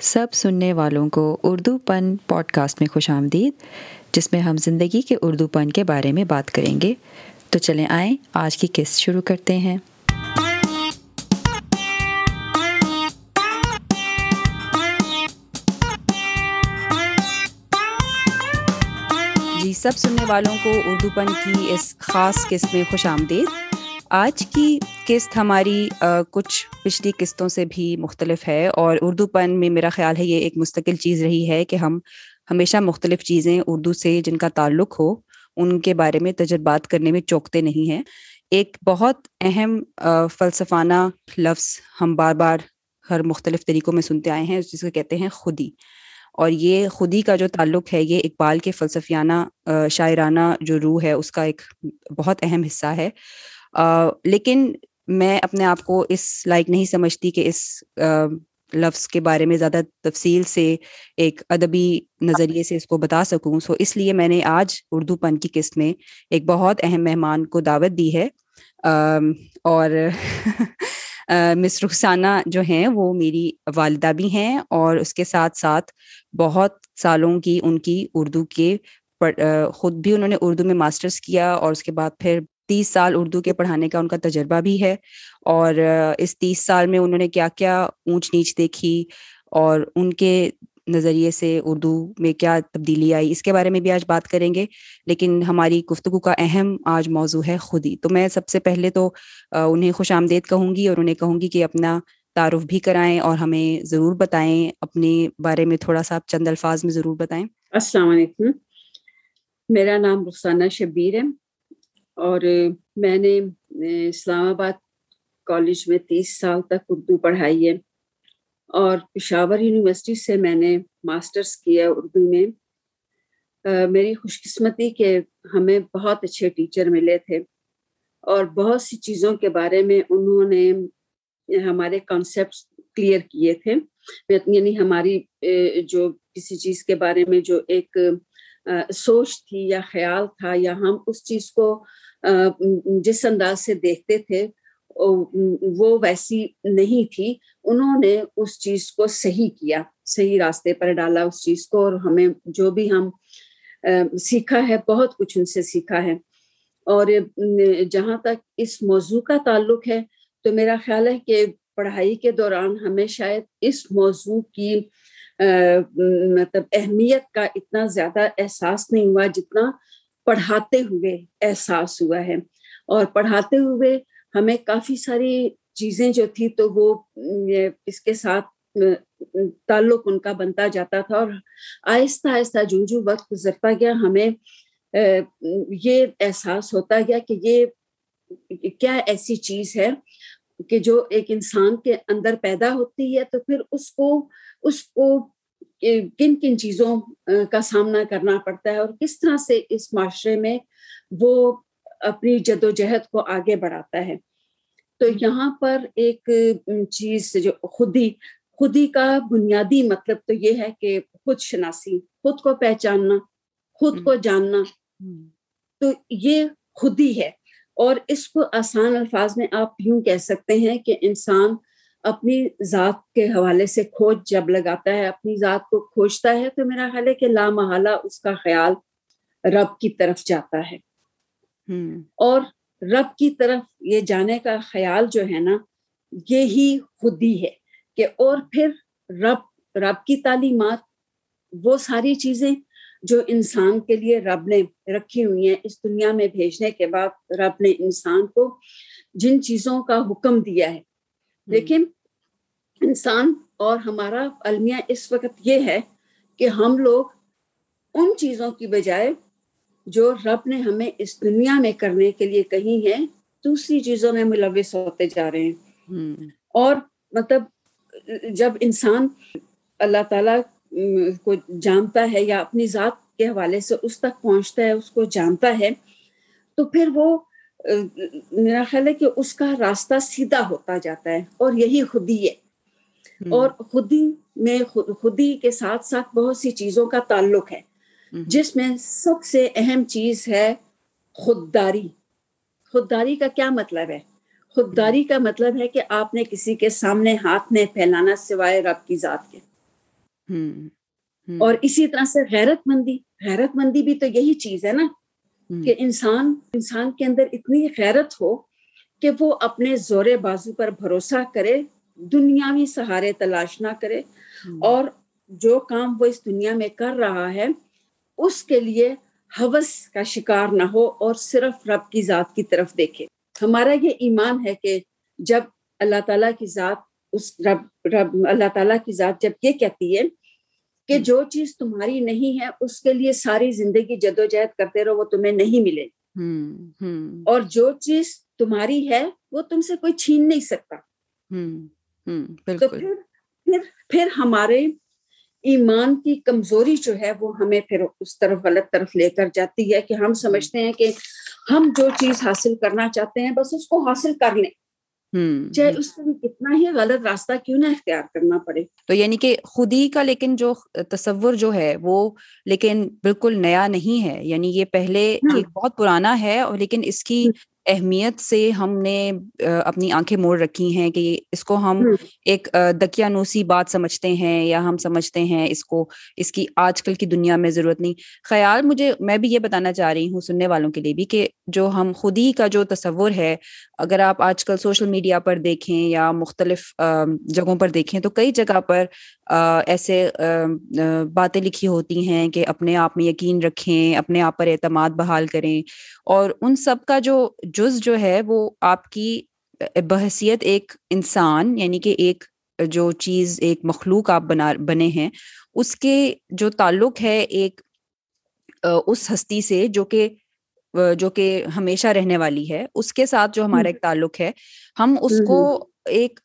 سب سننے والوں کو اردو پن پوڈ کاسٹ میں خوش آمدید، جس میں ہم زندگی کے اردو پن کے بارے میں بات کریں گے۔ تو چلیں آئیں، آج کی قسط شروع کرتے ہیں۔ جی سب سننے والوں کو اردو پن کی اس خاص قسط میں خوش آمدید۔ آج کی قسط ہماری کچھ پچھلی قسطوں سے بھی مختلف ہے اور اردو پن میں میرا خیال ہے یہ ایک مستقل چیز رہی ہے کہ ہم ہمیشہ مختلف چیزیں اردو سے جن کا تعلق ہو، ان کے بارے میں تجربات کرنے میں چوکتے نہیں ہیں۔ ایک بہت اہم فلسفانہ لفظ ہم بار بار ہر مختلف طریقوں میں سنتے آئے ہیں، جس کو کہتے ہیں خودی۔ اور یہ خودی کا جو تعلق ہے، یہ اقبال کے فلسفیانہ شاعرانہ جو روح ہے، اس کا ایک بہت اہم حصہ ہے۔ لیکن میں اپنے آپ کو اس لائق نہیں سمجھتی کہ اس لفظ کے بارے میں زیادہ تفصیل سے ایک ادبی نظریے سے اس کو بتا سکوں۔ سو اس لیے میں نے آج اردو پن کی قسط میں ایک بہت اہم مہمان کو دعوت دی ہے۔ اور مس رخسانہ جو ہیں وہ میری والدہ بھی ہیں اور اس کے ساتھ ساتھ بہت سالوں کی ان کی اردو کے خود بھی انہوں نے اردو میں ماسٹرس کیا اور اس کے بعد پھر تیس سال اردو کے پڑھانے کا ان کا تجربہ بھی ہے اور اس تیس سال میں انہوں نے کیا کیا اونچ نیچ دیکھی اور ان کے نظریے سے اردو میں کیا تبدیلی آئی اس کے بارے میں بھی آج بات کریں گے لیکن ہماری گفتگو کا اہم آج موضوع ہے خود ہی تو میں سب سے پہلے تو انہیں خوش آمدید کہوں گی اور انہیں کہوں گی کہ اپنا تعارف بھی کرائیں اور ہمیں ضرور بتائیں اپنے بارے میں تھوڑا سا چند الفاظ میں ضرور بتائیں۔ السلام علیکم۔ میرا نام رخسانہ شبیر ہے۔ اور میں نے اسلام آباد کالج میں تیس سال تک اردو پڑھائی ہے اور پشاور یونیورسٹی سے میں نے ماسٹرس کیا اردو میں۔ میری خوش قسمتی کہ ہمیں بہت اچھے ٹیچر ملے تھے اور بہت سی چیزوں کے بارے میں انہوں نے ہمارے کانسیپٹس کلیئر کیے تھے۔ یعنی ہماری جو کسی چیز کے بارے میں جو ایک سوچ تھی یا خیال تھا یا ہم اس چیز کو جس انداز سے دیکھتے تھے وہ ویسی نہیں تھی۔ انہوں نے اس چیز کو صحیح کیا، صحیح راستے پر ڈالا اس چیز کو اور ہمیں جو بھی ہم سیکھا ہے، بہت کچھ ان سے سیکھا ہے۔ اور، جہاں تک اس موضوع کا تعلق ہے، تو میرا خیال ہے کہ پڑھائی کے دوران ہمیں شاید اس موضوع کی مطلب اہمیت کا اتنا زیادہ احساس نہیں ہوا جتنا پڑھاتے ہوئے احساس ہوا ہے۔ اور پڑھاتے ہوئے ہمیں کافی ساری چیزیں جو تھی تو وہ اس کے ساتھ تعلق ان کا بنتا جاتا تھا۔ اور آہستہ آہستہ جو جو وقت گزرتا گیا، ہمیں یہ احساس ہوتا گیا کہ یہ کیا ایسی چیز ہے کہ جو ایک انسان کے اندر پیدا ہوتی ہے تو پھر اس کو اس کو کن کن چیزوں کا سامنا کرنا پڑتا ہے اور کس طرح سے اس معاشرے میں وہ اپنی جد و جہد کو آگے بڑھاتا ہے۔ تو یہاں پر ایک چیز جو خودی خودی کا بنیادی مطلب تو یہ ہے کہ خود شناسی خود کو پہچاننا خود کو جاننا۔ تو یہ خودی ہے۔ اور اس کو آسان الفاظ میں آپ یوں کہہ سکتے ہیں کہ انسان اپنی ذات کے حوالے سے کھوج جب لگاتا ہے اپنی ذات کو کھوجتا ہے تو میرا خیال ہے کہ لامحالہ اس کا خیال رب کی طرف جاتا ہے۔ اور رب کی طرف یہ جانے کا خیال جو ہے نا یہی خودی ہے کہ اور پھر رب رب کی تعلیمات وہ ساری چیزیں جو انسان کے لیے رب نے رکھی ہوئی ہیں اس دنیا میں بھیجنے کے بعد رب نے انسان کو جن چیزوں کا حکم دیا ہے لیکن انسان اور ہمارا المیہ اس وقت یہ ہے کہ ہم لوگ ان چیزوں کی بجائے جو رب نے ہمیں اس دنیا میں کرنے کے لیے کہی ہے دوسری چیزوں میں ملوث ہوتے جا رہے ہیں۔ اور مطلب جب انسان اللہ تعالیٰ کو جانتا ہے یا اپنی ذات کے حوالے سے اس تک پہنچتا ہے اس کو جانتا ہے تو پھر وہ میرا خیال ہے کہ اس کا راستہ سیدھا ہوتا جاتا ہے اور یہی خودی ہے۔ اور خودی میں خودی کے ساتھ ساتھ بہت سی چیزوں کا تعلق ہے۔ جس میں سب سے اہم چیز ہے خودداری۔ خودداری کا کیا مطلب ہے؟ خودداری کا مطلب ہے کہ آپ نے کسی کے سامنے ہاتھ نہیں پھیلانا سوائے رب کی ذات کے۔ اور اسی طرح سے غیرت مندی غیرت مندی بھی تو یہی چیز ہے نا۔ کہ انسان انسان کے اندر اتنی غیرت ہو کہ وہ اپنے زور بازو پر بھروسہ کرے دنیاوی سہارے تلاش نہ کرے اور جو کام وہ اس دنیا میں کر رہا ہے اس کے لیے حوث کا شکار نہ ہو اور صرف رب کی ذات کی طرف دیکھے۔ ہمارا یہ ایمان ہے کہ جب اللہ تعالیٰ کی ذات اس رب رب اللہ تعالیٰ کی ذات جب یہ کہتی ہے کہ جو چیز تمہاری نہیں ہے اس کے لیے ساری زندگی جدوجہد کرتے رہو وہ تمہیں نہیں ملے۔ اور جو چیز تمہاری ہے وہ تم سے کوئی چھین نہیں سکتا۔ تو پھر پھر پھر ہمارے ایمان کی کمزوری جو ہے وہ ہمیں پھر اس طرف غلط طرف لے کر جاتی ہے کہ ہم سمجھتے ہیں کہ ہم جو چیز حاصل کرنا چاہتے ہیں بس اس کو حاصل کر لیں۔ چاہے اس کو کتنا ہی غلط راستہ کیوں نہ اختیار کرنا پڑے۔ تو یعنی کہ خود ہی کا لیکن جو تصور جو ہے وہ لیکن بالکل نیا نہیں ہے۔ یعنی یہ پہلے ہاں۔ بہت پرانا ہے اور لیکن اس کی اہمیت سے ہم نے اپنی آنکھیں موڑ رکھی ہیں کہ اس کو ہم ایک دکیانوسی بات سمجھتے ہیں یا ہم سمجھتے ہیں اس کو اس کی آج کل کی دنیا میں ضرورت نہیں۔ خیال مجھے میں بھی یہ بتانا چاہ رہی ہوں سننے والوں کے لیے بھی کہ جو ہم خود ہی کا جو تصور ہے اگر آپ آج کل سوشل میڈیا پر دیکھیں یا مختلف جگہوں پر دیکھیں تو کئی جگہ پر ایسے باتیں لکھی ہوتی ہیں کہ اپنے آپ میں یقین رکھیں اپنے آپ پر اعتماد بحال کریں اور ان سب کا جو جز جو ہے وہ آپ کی بحثیت ایک انسان یعنی کہ ایک جو چیز ایک مخلوق آپ بنا بنے ہیں اس کے جو تعلق ہے ایک اس ہستی سے جو کہ جو کہ ہمیشہ رہنے والی ہے اس کے ساتھ جو ہمارا ایک تعلق ہے ہم اس کو ایک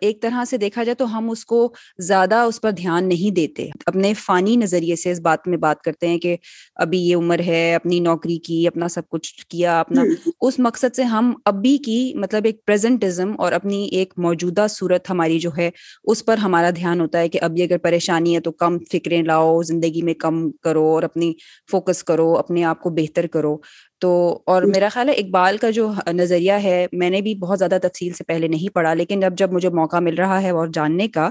ایک طرح سے دیکھا جائے تو ہم اس کو زیادہ اس پر دھیان نہیں دیتے۔ اپنے فانی نظریے سے اس بات میں بات کرتے ہیں کہ ابھی یہ عمر ہے اپنی نوکری کی اپنا سب کچھ کیا اپنا اس مقصد سے ہم ابھی کی مطلب ایک پریزنٹزم اور اپنی ایک موجودہ صورت ہماری جو ہے اس پر ہمارا دھیان ہوتا ہے کہ ابھی اگر پریشانی ہے تو کم فکریں لاؤ زندگی میں کم کرو اور اپنی فوکس کرو اپنے آپ کو بہتر کرو۔ تو اور میرا خیال ہے اقبال کا جو نظریہ ہے میں نے بھی بہت زیادہ تفصیل سے پہلے نہیں پڑھا لیکن اب جب مجھے موقع مل رہا ہے اور جاننے کا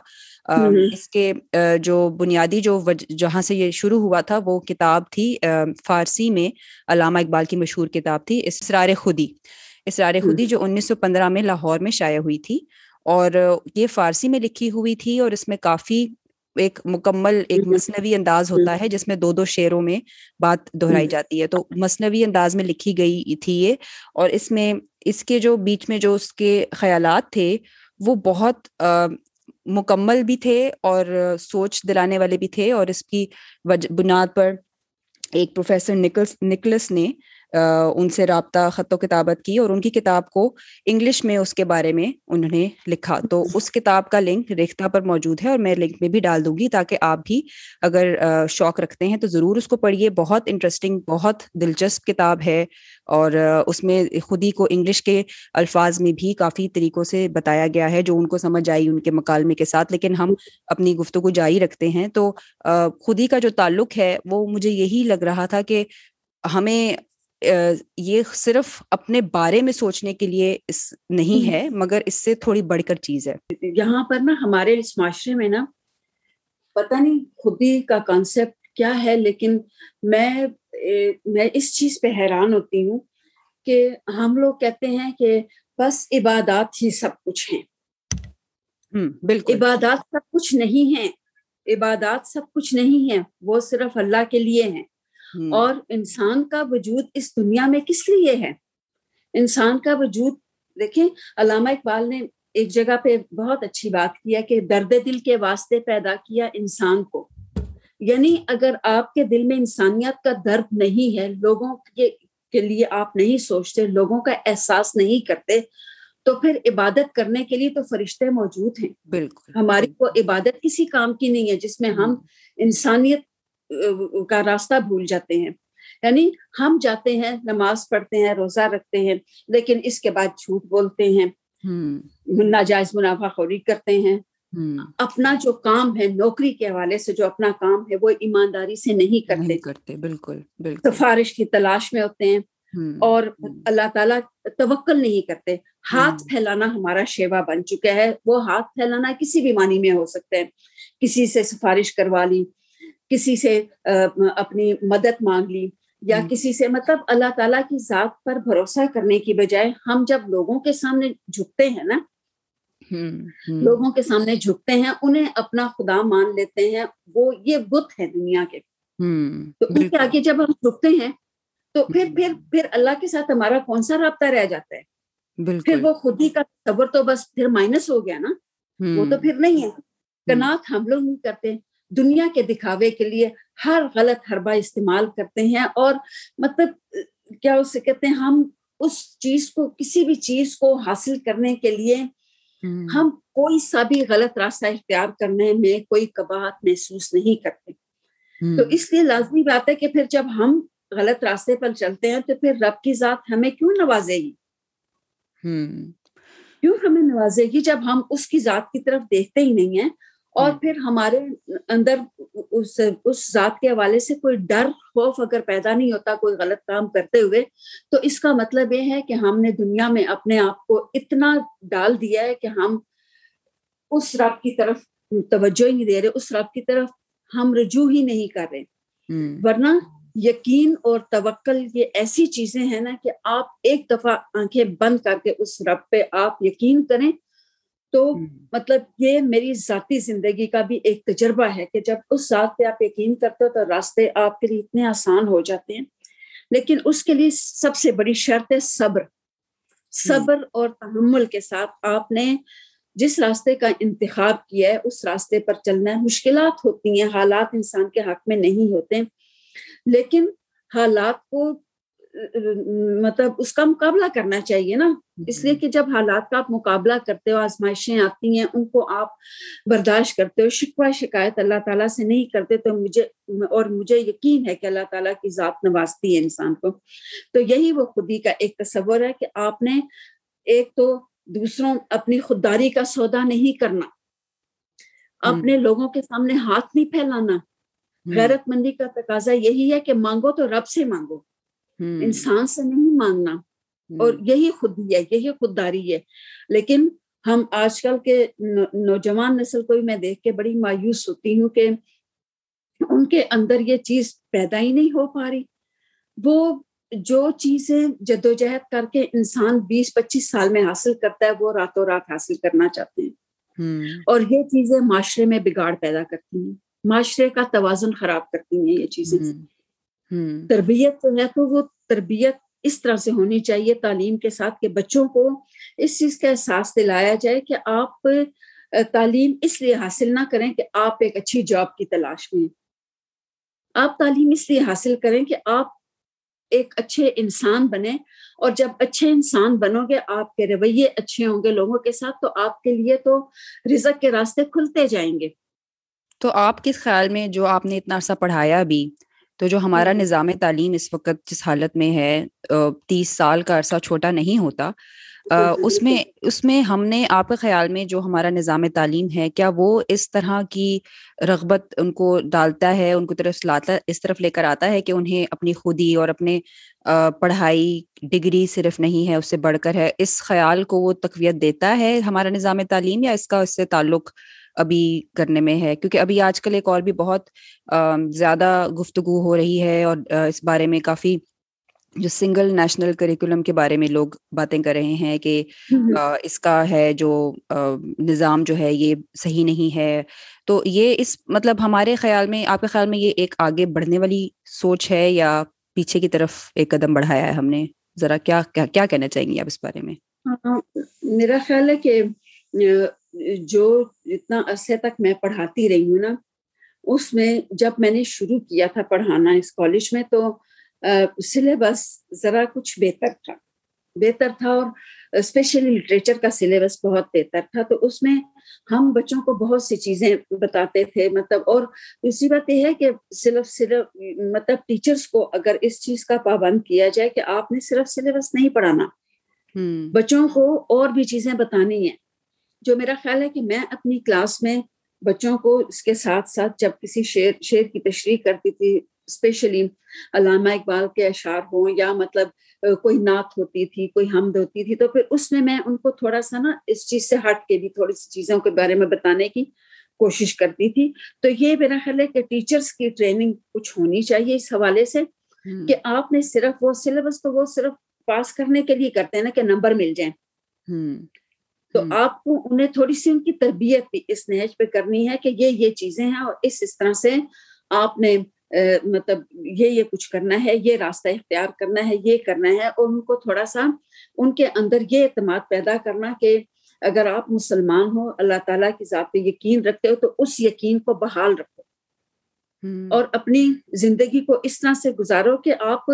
اس کے جو بنیادی جو جہاں سے یہ شروع ہوا تھا وہ کتاب تھی فارسی میں علامہ اقبال کی مشہور کتاب تھی اسرار خودی۔ اسرار خودی جو انیس سو پندرہ میں لاہور میں شائع ہوئی تھی اور یہ فارسی میں لکھی ہوئی تھی اور اس میں کافی ایک مکمل ایک مصنوعی انداز ہوتا ہے جس میں دو دو شعروں میں بات دہرائی جاتی ہے۔ تو مصنوعی انداز میں لکھی گئی تھی یہ اور اس میں اس کے جو بیچ میں جو اس کے خیالات تھے وہ بہت مکمل بھی تھے اور سوچ دلانے والے بھی تھے اور اس کی بنیاد پر ایک پروفیسر نکلس نکلس نے ان سے رابطہ خط و کتابت کی اور ان کی کتاب کو انگلش میں اس کے بارے میں انہوں نے لکھا۔ تو اس کتاب کا لنک ریختہ پر موجود ہے اور میں لنک میں بھی ڈال دوں گی تاکہ آپ بھی اگر شوق رکھتے ہیں تو ضرور اس کو پڑھیے۔ بہت انٹرسٹنگ بہت دلچسپ کتاب ہے اور اس میں خود ہی کو انگلش کے الفاظ میں بھی کافی طریقوں سے بتایا گیا ہے جو ان کو سمجھ آئی ان کے مکالمے کے ساتھ۔ لیکن ہم اپنی گفتگو جاری رکھتے ہیں۔ تو خود ہی کا جو تعلق ہے وہ مجھے یہی لگ رہا تھا کہ ہمیں یہ صرف اپنے بارے میں سوچنے کے لیے اس نہیں ہے مگر اس سے تھوڑی بڑھ کر چیز ہے۔ یہاں پر نا ہمارے اس معاشرے میں نا پتہ نہیں خودی کا کانسیپٹ کیا ہے لیکن میں میں اس چیز پہ حیران ہوتی ہوں کہ ہم لوگ کہتے ہیں کہ بس عبادات ہی سب کچھ ہیں۔ بالکل۔ عبادات سب کچھ نہیں ہیں۔ عبادات سب کچھ نہیں ہیں وہ صرف اللہ کے لیے ہیں۔ اور انسان کا وجود اس دنیا میں کس لیے ہے؟ انسان کا وجود دیکھیں علامہ اقبال نے ایک جگہ پہ بہت اچھی بات کیا کہ درد دل کے واسطے پیدا کیا انسان کو۔ یعنی اگر آپ کے دل میں انسانیت کا درد نہیں ہے لوگوں کے لیے آپ نہیں سوچتے لوگوں کا احساس نہیں کرتے تو پھر عبادت کرنے کے لیے تو فرشتے موجود ہیں۔ بالکل۔ ہماری کو عبادت کسی کام کی نہیں ہے جس میں ہم انسانیت کا راستہ بھول جاتے ہیں۔ یعنی ہم جاتے ہیں نماز پڑھتے ہیں روزہ رکھتے ہیں لیکن اس کے بعد جھوٹ بولتے ہیں۔ ناجائز منافع خوری کرتے ہیں۔ اپنا جو کام ہے نوکری کے حوالے سے جو اپنا کام ہے وہ ایمانداری سے نہیں کرتے۔ کرتے بالکل سفارش کی تلاش میں ہوتے ہیں۔ اور اللہ تعالیٰ توکل نہیں کرتے۔ ہاتھ پھیلانا ہمارا شیوا بن چکا ہے۔ وہ ہاتھ پھیلانا کسی بھی معنی میں ہو سکتا ہے۔ کسی سے سفارش کروا لی کسی سے اپنی مدد مانگ لی یا کسی سے مطلب اللہ تعالیٰ کی ذات پر بھروسہ کرنے کی بجائے ہم جب لوگوں کے سامنے جھکتے ہیں نا لوگوں کے سامنے جھکتے ہیں انہیں اپنا خدا مان لیتے ہیں وہ یہ بت ہے دنیا کے۔ تو ان کے آگے جب ہم جھکتے ہیں تو پھر پھر پھر اللہ کے ساتھ ہمارا کون سا رابطہ رہ جاتا ہے؟ پھر وہ خود ہی کا صبر تو بس پھر مائنس ہو گیا نا وہ تو پھر نہیں ہے۔ کنات ہم لوگ نہیں کرتے۔ دنیا کے دکھاوے کے لیے ہر غلط حربہ استعمال کرتے ہیں اور مطلب کیا اسے کہتے ہیں ہم اس چیز کو کسی بھی چیز کو حاصل کرنے کے لیے ہم کوئی سا بھی غلط راستہ اختیار کرنے میں کوئی کباہت محسوس نہیں کرتے۔ تو اس لیے لازمی بات ہے کہ پھر جب ہم غلط راستے پر چلتے ہیں تو پھر رب کی ذات ہمیں کیوں نوازے گی؟ کیوں ہمیں نوازے گی جب ہم اس کی ذات کی طرف دیکھتے ہی نہیں ہیں؟ اور پھر ہمارے اندر اس اس ذات کے حوالے سے کوئی ڈر خوف اگر پیدا نہیں ہوتا کوئی غلط کام کرتے ہوئے تو اس کا مطلب یہ ہے کہ ہم نے دنیا میں اپنے آپ کو اتنا ڈال دیا ہے کہ ہم اس رب کی طرف توجہ ہی نہیں دے رہے اس رب کی طرف ہم رجوع ہی نہیں کر رہے۔ ورنہ یقین اور توکل یہ ایسی چیزیں ہیں نا کہ آپ ایک دفعہ آنکھیں بند کر کے اس رب پہ آپ یقین کریں تو مطلب یہ میری ذاتی زندگی کا بھی ایک تجربہ ہے کہ جب اس ذات پہ آپ یقین کرتے ہو تو راستے آپ کے لیے اتنے آسان ہو جاتے ہیں۔ لیکن اس کے لیے سب سے بڑی شرط ہے صبر۔ صبر اور تحمل کے ساتھ آپ نے جس راستے کا انتخاب کیا ہے اس راستے پر چلنا ہے مشکلات ہوتی ہیں۔ حالات انسان کے حق میں نہیں ہوتے۔ لیکن حالات کو مطلب اس کا مقابلہ کرنا چاہیے نا۔ اس لیے کہ جب حالات کا آپ مقابلہ کرتے ہو آزمائشیں آتی ہیں ان کو آپ برداشت کرتے ہو شکوہ شکایت اللہ تعالیٰ سے نہیں کرتے تو مجھے اور مجھے یقین ہے کہ اللہ تعالیٰ کی ذات نوازتی ہے انسان کو۔ تو یہی وہ خودی کا ایک تصور ہے کہ آپ نے ایک تو دوسروں اپنی خودداری کا سودا نہیں کرنا۔ اپنے لوگوں کے سامنے ہاتھ نہیں پھیلانا۔ غیرت مندی کا تقاضا یہی ہے کہ مانگو تو رب سے مانگو۔ انسان سے نہیں مانگنا۔ اور یہی خود ہے یہی خودداری ہے۔ لیکن ہم آج کل کے نوجوان نسل کو بھی میں دیکھ کے بڑی مایوس ہوتی ہوں کہ ان کے اندر یہ چیز پیدا ہی نہیں ہو پا رہی۔ وہ جو چیزیں جدوجہد کر کے انسان بیس پچیس سال میں حاصل کرتا ہے وہ راتوں رات حاصل کرنا چاہتے ہیں۔ اور یہ چیزیں معاشرے میں بگاڑ پیدا کرتی ہیں۔ معاشرے کا توازن خراب کرتی ہیں یہ چیزیں۔ تربیت جو ہے تو وہ تربیت اس طرح سے ہونی چاہیے تعلیم کے ساتھ کہ بچوں کو اس چیز کا احساس دلایا جائے کہ آپ تعلیم اس لیے حاصل نہ کریں کہ آپ ایک اچھی جاب کی تلاش میں۔ آپ تعلیم اس لیے حاصل کریں کہ آپ ایک اچھے انسان بنے اور جب اچھے انسان بنو گے آپ کے رویے اچھے ہوں گے لوگوں کے ساتھ تو آپ کے لیے تو رزق کے راستے کھلتے جائیں گے۔ تو آپ کس خیال میں جو آپ نے اتنا عرصہ پڑھایا بھی تو جو ہمارا نظام تعلیم اس وقت جس حالت میں ہے تیس سال کا عرصہ چھوٹا نہیں ہوتا اس میں اس میں ہم نے آپ کے خیال میں جو ہمارا نظام تعلیم ہے کیا وہ اس طرح کی رغبت ان کو ڈالتا ہے ان کو طرف لاتا اس طرف لے کر آتا ہے کہ انہیں اپنی خودی اور اپنے پڑھائی ڈگری صرف نہیں ہے اس سے بڑھ کر ہے؟ اس خیال کو وہ تقویت دیتا ہے ہمارا نظام تعلیم یا اس کا اس سے تعلق ابھی کرنے میں ہے کیونکہ ابھی آج کل ایک اور بھی بہت زیادہ گفتگو ہو رہی ہے اور اس بارے میں کافی جو سنگل نیشنل کریکولم کے بارے میں لوگ باتیں کر رہے ہیں کہ اس کا ہے جو نظام جو ہے یہ صحیح نہیں ہے۔ تو یہ اس مطلب ہمارے خیال میں آپ کے خیال میں یہ ایک آگے بڑھنے والی سوچ ہے یا پیچھے کی طرف ایک قدم بڑھایا ہے ہم نے؟ ذرا کیا کیا کہنا چاہیں گے آپ اس بارے میں؟ میرا خیال ہے کہ جو اتنا عرصے تک میں پڑھاتی رہی ہوں نا اس میں جب میں نے شروع کیا تھا پڑھانا اس کالج میں تو سلیبس ذرا کچھ بہتر تھا۔ بہتر تھا اور اسپیشلی لٹریچر کا سلیبس بہت بہتر تھا۔ تو اس میں ہم بچوں کو بہت سی چیزیں بتاتے تھے۔ مطلب اور دوسری بات یہ ہے کہ صرف صرف مطلب ٹیچرس کو اگر اس چیز کا پابند کیا جائے کہ آپ نے صرف سلیبس نہیں پڑھانا۔ بچوں کو اور بھی چیزیں بتانی ہیں۔ جو میرا خیال ہے کہ میں اپنی کلاس میں بچوں کو اس کے ساتھ ساتھ جب کسی شعر شعر کی تشریح کرتی تھی اسپیشلی علامہ اقبال کے اشعار ہوں یا مطلب کوئی نعت ہوتی تھی کوئی حمد ہوتی تھی تو پھر اس میں میں ان کو تھوڑا سا نا اس چیز سے ہٹ کے بھی تھوڑی سی چیزوں کے بارے میں بتانے کی کوشش کرتی تھی۔ تو یہ میرا خیال ہے کہ ٹیچرس کی ٹریننگ کچھ ہونی چاہیے اس حوالے سے کہ آپ نے صرف وہ سلیبس تو وہ صرف پاس کرنے کے لیے کرتے ہیں نا کہ نمبر مل جائیں۔ تو آپ کو انہیں تھوڑی سی ان کی تربیت بھی اس نہج پہ کرنی ہے کہ یہ یہ چیزیں ہیں اور اس اس طرح سے آپ نے مطلب یہ یہ کچھ کرنا ہے یہ راستہ اختیار کرنا ہے یہ کرنا ہے اور ان کو تھوڑا سا ان کے اندر یہ اعتماد پیدا کرنا کہ اگر آپ مسلمان ہو اللہ تعالیٰ کی ذات پہ یقین رکھتے ہو تو اس یقین کو بحال رکھو۔ اور اپنی زندگی کو اس طرح سے گزارو کہ آپ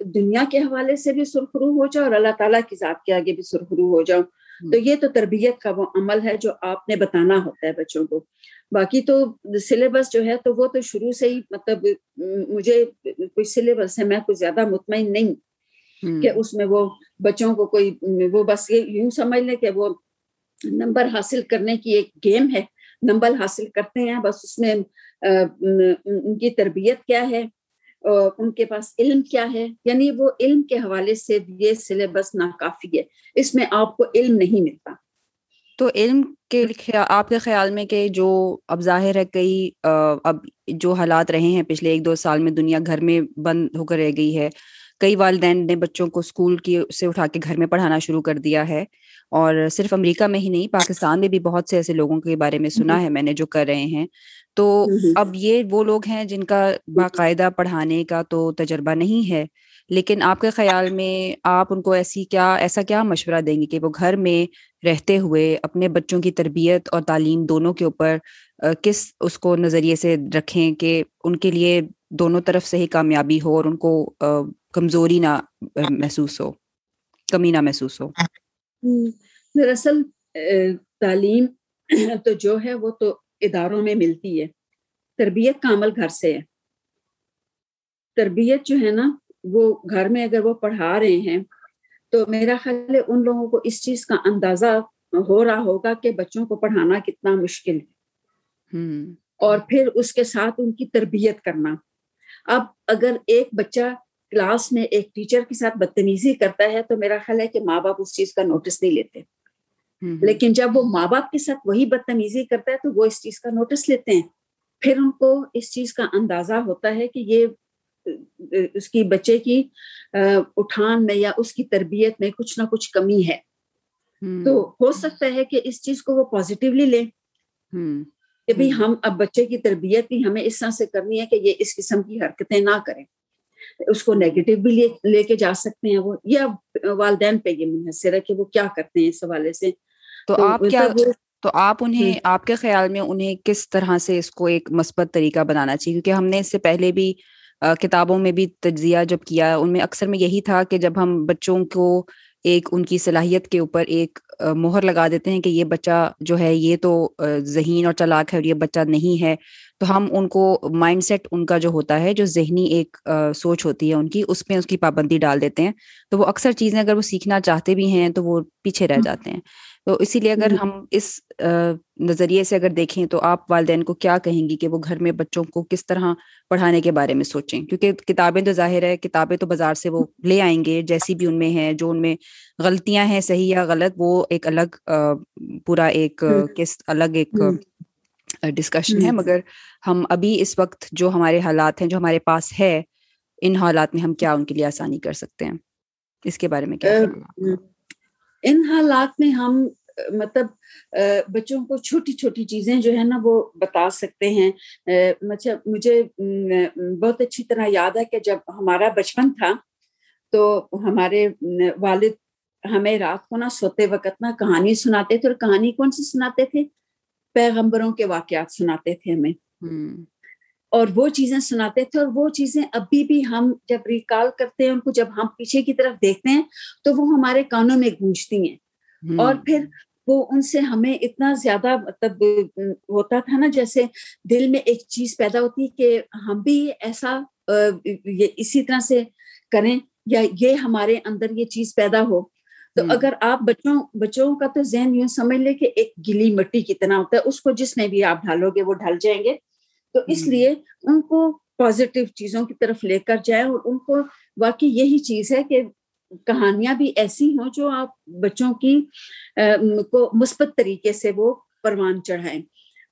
دنیا کے حوالے سے بھی سرخرو ہو جاؤ اور اللہ تعالیٰ کی ذات کے آگے بھی سرخرو ہو جاؤ۔ تو یہ تو تربیت کا وہ عمل ہے جو آپ نے بتانا ہوتا ہے بچوں کو۔ باقی تو سلیبس جو ہے تو وہ تو شروع سے ہی مطلب مجھے کوئی سلیبس ہے میں کوئی زیادہ مطمئن نہیں کہ اس میں وہ بچوں کو کوئی وہ بس یہ یوں سمجھ لیں کہ وہ نمبر حاصل کرنے کی ایک گیم ہے نمبر حاصل کرتے ہیں بس اس میں ان کی تربیت کیا ہے۔ ان کے پاس علم کیا ہے؟ یعنی وہ علم کے حوالے سے یہ سلیبس ناکافی ہے۔ اس میں آپ کو علم نہیں ملتا۔ تو علم کے آپ کے خیال میں کہ جو اب ظاہر ہے کئی اب جو حالات رہے ہیں پچھلے ایک دو سال میں دنیا گھر میں بند ہو کر رہ گئی ہے۔ کئی والدین نے بچوں کو اسکول کی سے اٹھا کے گھر میں پڑھانا شروع کر دیا ہے۔ اور صرف امریکہ میں ہی نہیں پاکستان میں بھی بہت سے ایسے لوگوں کے بارے میں سنا ہے میں نے جو کر رہے ہیں۔ تو اب یہ وہ لوگ ہیں جن کا باقاعدہ پڑھانے کا تو تجربہ نہیں ہے لیکن آپ کے خیال میں آپ ان کو ایسی کیا ایسا کیا مشورہ دیں گے کہ وہ گھر میں رہتے ہوئے اپنے بچوں کی تربیت اور تعلیم دونوں کے اوپر کس اس کو نظریے سے رکھیں کہ ان کے لیے دونوں طرف سے ہی کامیابی ہو اور ان کو کمزوری نہ محسوس ہو کمی نہ محسوس ہو؟ دراصل تعلیم تو جو ہے وہ تو اداروں میں ملتی ہے۔ تربیت کا عمل گھر سے ہے۔ تربیت جو ہے نا وہ گھر میں اگر وہ پڑھا رہے ہیں تو میرا خیال ہے ان لوگوں کو اس چیز کا اندازہ ہو رہا ہوگا کہ بچوں کو پڑھانا کتنا مشکل ہے۔ اور پھر اس کے ساتھ ان کی تربیت کرنا۔ اب اگر ایک بچہ کلاس میں ایک ٹیچر کے ساتھ بدتمیزی کرتا ہے تو میرا خیال ہے کہ ماں باپ اس چیز کا نوٹس نہیں لیتے۔ لیکن جب وہ ماں باپ کے ساتھ وہی بدتمیزی کرتا ہے تو وہ اس چیز کا نوٹس لیتے ہیں۔ پھر ان کو اس چیز کا اندازہ ہوتا ہے کہ یہ اس کی بچے کی اٹھان میں یا اس کی تربیت میں کچھ نہ کچھ کمی ہے۔ تو ہو سکتا ہے کہ اس چیز کو وہ پازیٹیولی لیں۔ کہ بھائی ہم اب بچے کی تربیت بھی ہمیں اس طرح سے کرنی ہے کہ یہ اس قسم کی حرکتیں نہ کریں۔ اس کو نیگیٹو بھی لے کے جا سکتے ہیں وہ یا والدین پہ یہ منحصر ہے کہ وہ کیا کرتے ہیں اس حوالے سے۔ تو آپ کیا تو آپ انہیں آپ کے خیال میں انہیں کس طرح سے اس کو ایک مثبت طریقہ بنانا چاہیے؟ کیونکہ ہم نے اس سے پہلے بھی کتابوں میں بھی تجزیہ جب کیا ان میں اکثر میں یہی تھا کہ جب ہم بچوں کو ایک ان کی صلاحیت کے اوپر ایک مہر لگا دیتے ہیں کہ یہ بچہ جو ہے یہ تو ذہین اور چلاک ہے اور یہ بچہ نہیں ہے۔ تو ہم ان کو مائنڈ سیٹ ان کا جو ہوتا ہے جو ذہنی ایک سوچ ہوتی ہے ان کی اس میں اس کی پابندی ڈال دیتے ہیں۔ تو وہ اکثر چیزیں اگر وہ سیکھنا چاہتے بھی ہیں تو وہ پیچھے رہ جاتے ہیں۔ تو اسی لیے اگر ہم اس نظریے سے اگر دیکھیں تو آپ والدین کو کیا کہیں گی کہ وہ گھر میں بچوں کو کس طرح پڑھانے کے بارے میں سوچیں؟ کیونکہ کتابیں تو ظاہر ہے کتابیں تو بازار سے وہ لے آئیں گے جیسی بھی ان میں ہیں جو ان میں غلطیاں ہیں صحیح یا غلط وہ ایک الگ پورا ایک کس الگ ایک ڈسکشن ہے۔ مگر ہم ابھی اس وقت جو ہمارے حالات ہیں جو ہمارے پاس ہے ان حالات میں ہم کیا ان کے لیے آسانی کر سکتے ہیں؟ اس کے بارے میں کیا ان حالات میں ہم مطلب بچوں کو چھوٹی چھوٹی چیزیں جو ہے نا وہ بتا سکتے ہیں۔ مجھے بہت اچھی طرح یاد ہے کہ جب ہمارا بچپن تھا تو ہمارے والد ہمیں رات کو نہ سوتے وقت نہ کہانی سناتے تھے اور کہانی کون سی سناتے تھے؟ پیغمبروں کے واقعات سناتے تھے ہمیں۔ اور وہ چیزیں سناتے تھے اور وہ چیزیں ابھی بھی ہم جب ریکال کرتے ہیں ان کو جب ہم پیچھے کی طرف دیکھتے ہیں تو وہ ہمارے کانوں میں گونجتی ہیں۔ اور پھر وہ ان سے ہمیں اتنا زیادہ مطلب ہوتا تھا نا جیسے دل میں ایک چیز پیدا ہوتی کہ ہم بھی ایسا اسی طرح سے کریں یا یہ ہمارے اندر یہ چیز پیدا ہو۔ تو اگر آپ بچوں بچوں کا تو ذہن یوں سمجھ لے کہ ایک گلی مٹی کتنا ہوتا ہے اس کو جس میں بھی آپ ڈھالو گے وہ ڈھل جائیں گے۔ تو اس لیے ان کو پازیٹیو چیزوں کی طرف لے کر جائیں اور ان کو واقعی یہی چیز ہے کہ کہانیاں بھی ایسی ہوں جو آپ بچوں کی کو مثبت طریقے سے وہ پروان چڑھائیں۔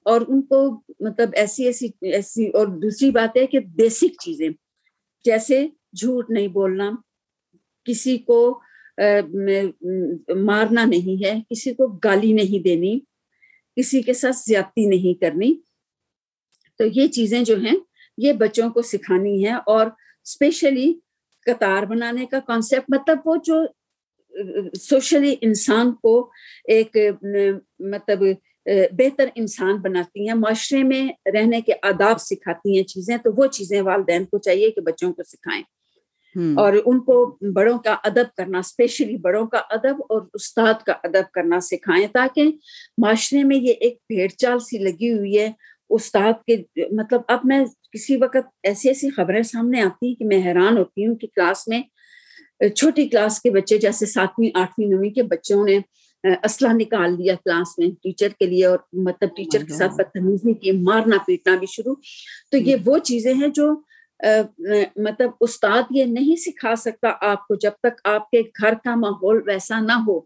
اور ان کو مطلب ایسی ایسی ایسی، اور دوسری بات ہے کہ بیسک چیزیں، جیسے جھوٹ نہیں بولنا، کسی کو مارنا نہیں ہے، کسی کو گالی نہیں دینی، کسی کے ساتھ زیادتی نہیں کرنی۔ تو یہ چیزیں جو ہیں، یہ بچوں کو سکھانی ہے اور اسپیشلی قطار بنانے کا کانسیپٹ مطلب وہ جو سوشلی انسان کو ایک مطلب بہتر انسان بناتی ہیں معاشرے میں رہنے کے آداب سکھاتی ہیں چیزیں تو وہ چیزیں والدین کو چاہیے کہ بچوں کو سکھائیں۔ اور ان کو بڑوں کا ادب کرنا اسپیشلی بڑوں کا ادب اور استاد کا ادب کرنا سکھائیں تاکہ معاشرے میں یہ ایک بھیڑ چال سی لگی ہوئی ہے استاد کے مطلب اب میں کسی وقت ایسی ایسی خبریں سامنے آتی ہیں کہ میں حیران ہوتی ہوں کہ کلاس میں چھوٹی کلاس کے بچے جیسے ساتویں آٹھویں نویں کے بچوں نے اسلحہ نکال لیا کلاس میں ٹیچر کے لیے اور مطلب ٹیچر کے ساتھ بدتمیزی کی مارنا پیٹنا بھی شروع۔ تو یہ وہ چیزیں ہیں جو مطلب استاد یہ نہیں سکھا سکتا آپ کو جب تک آپ کے گھر کا ماحول ویسا نہ ہو۔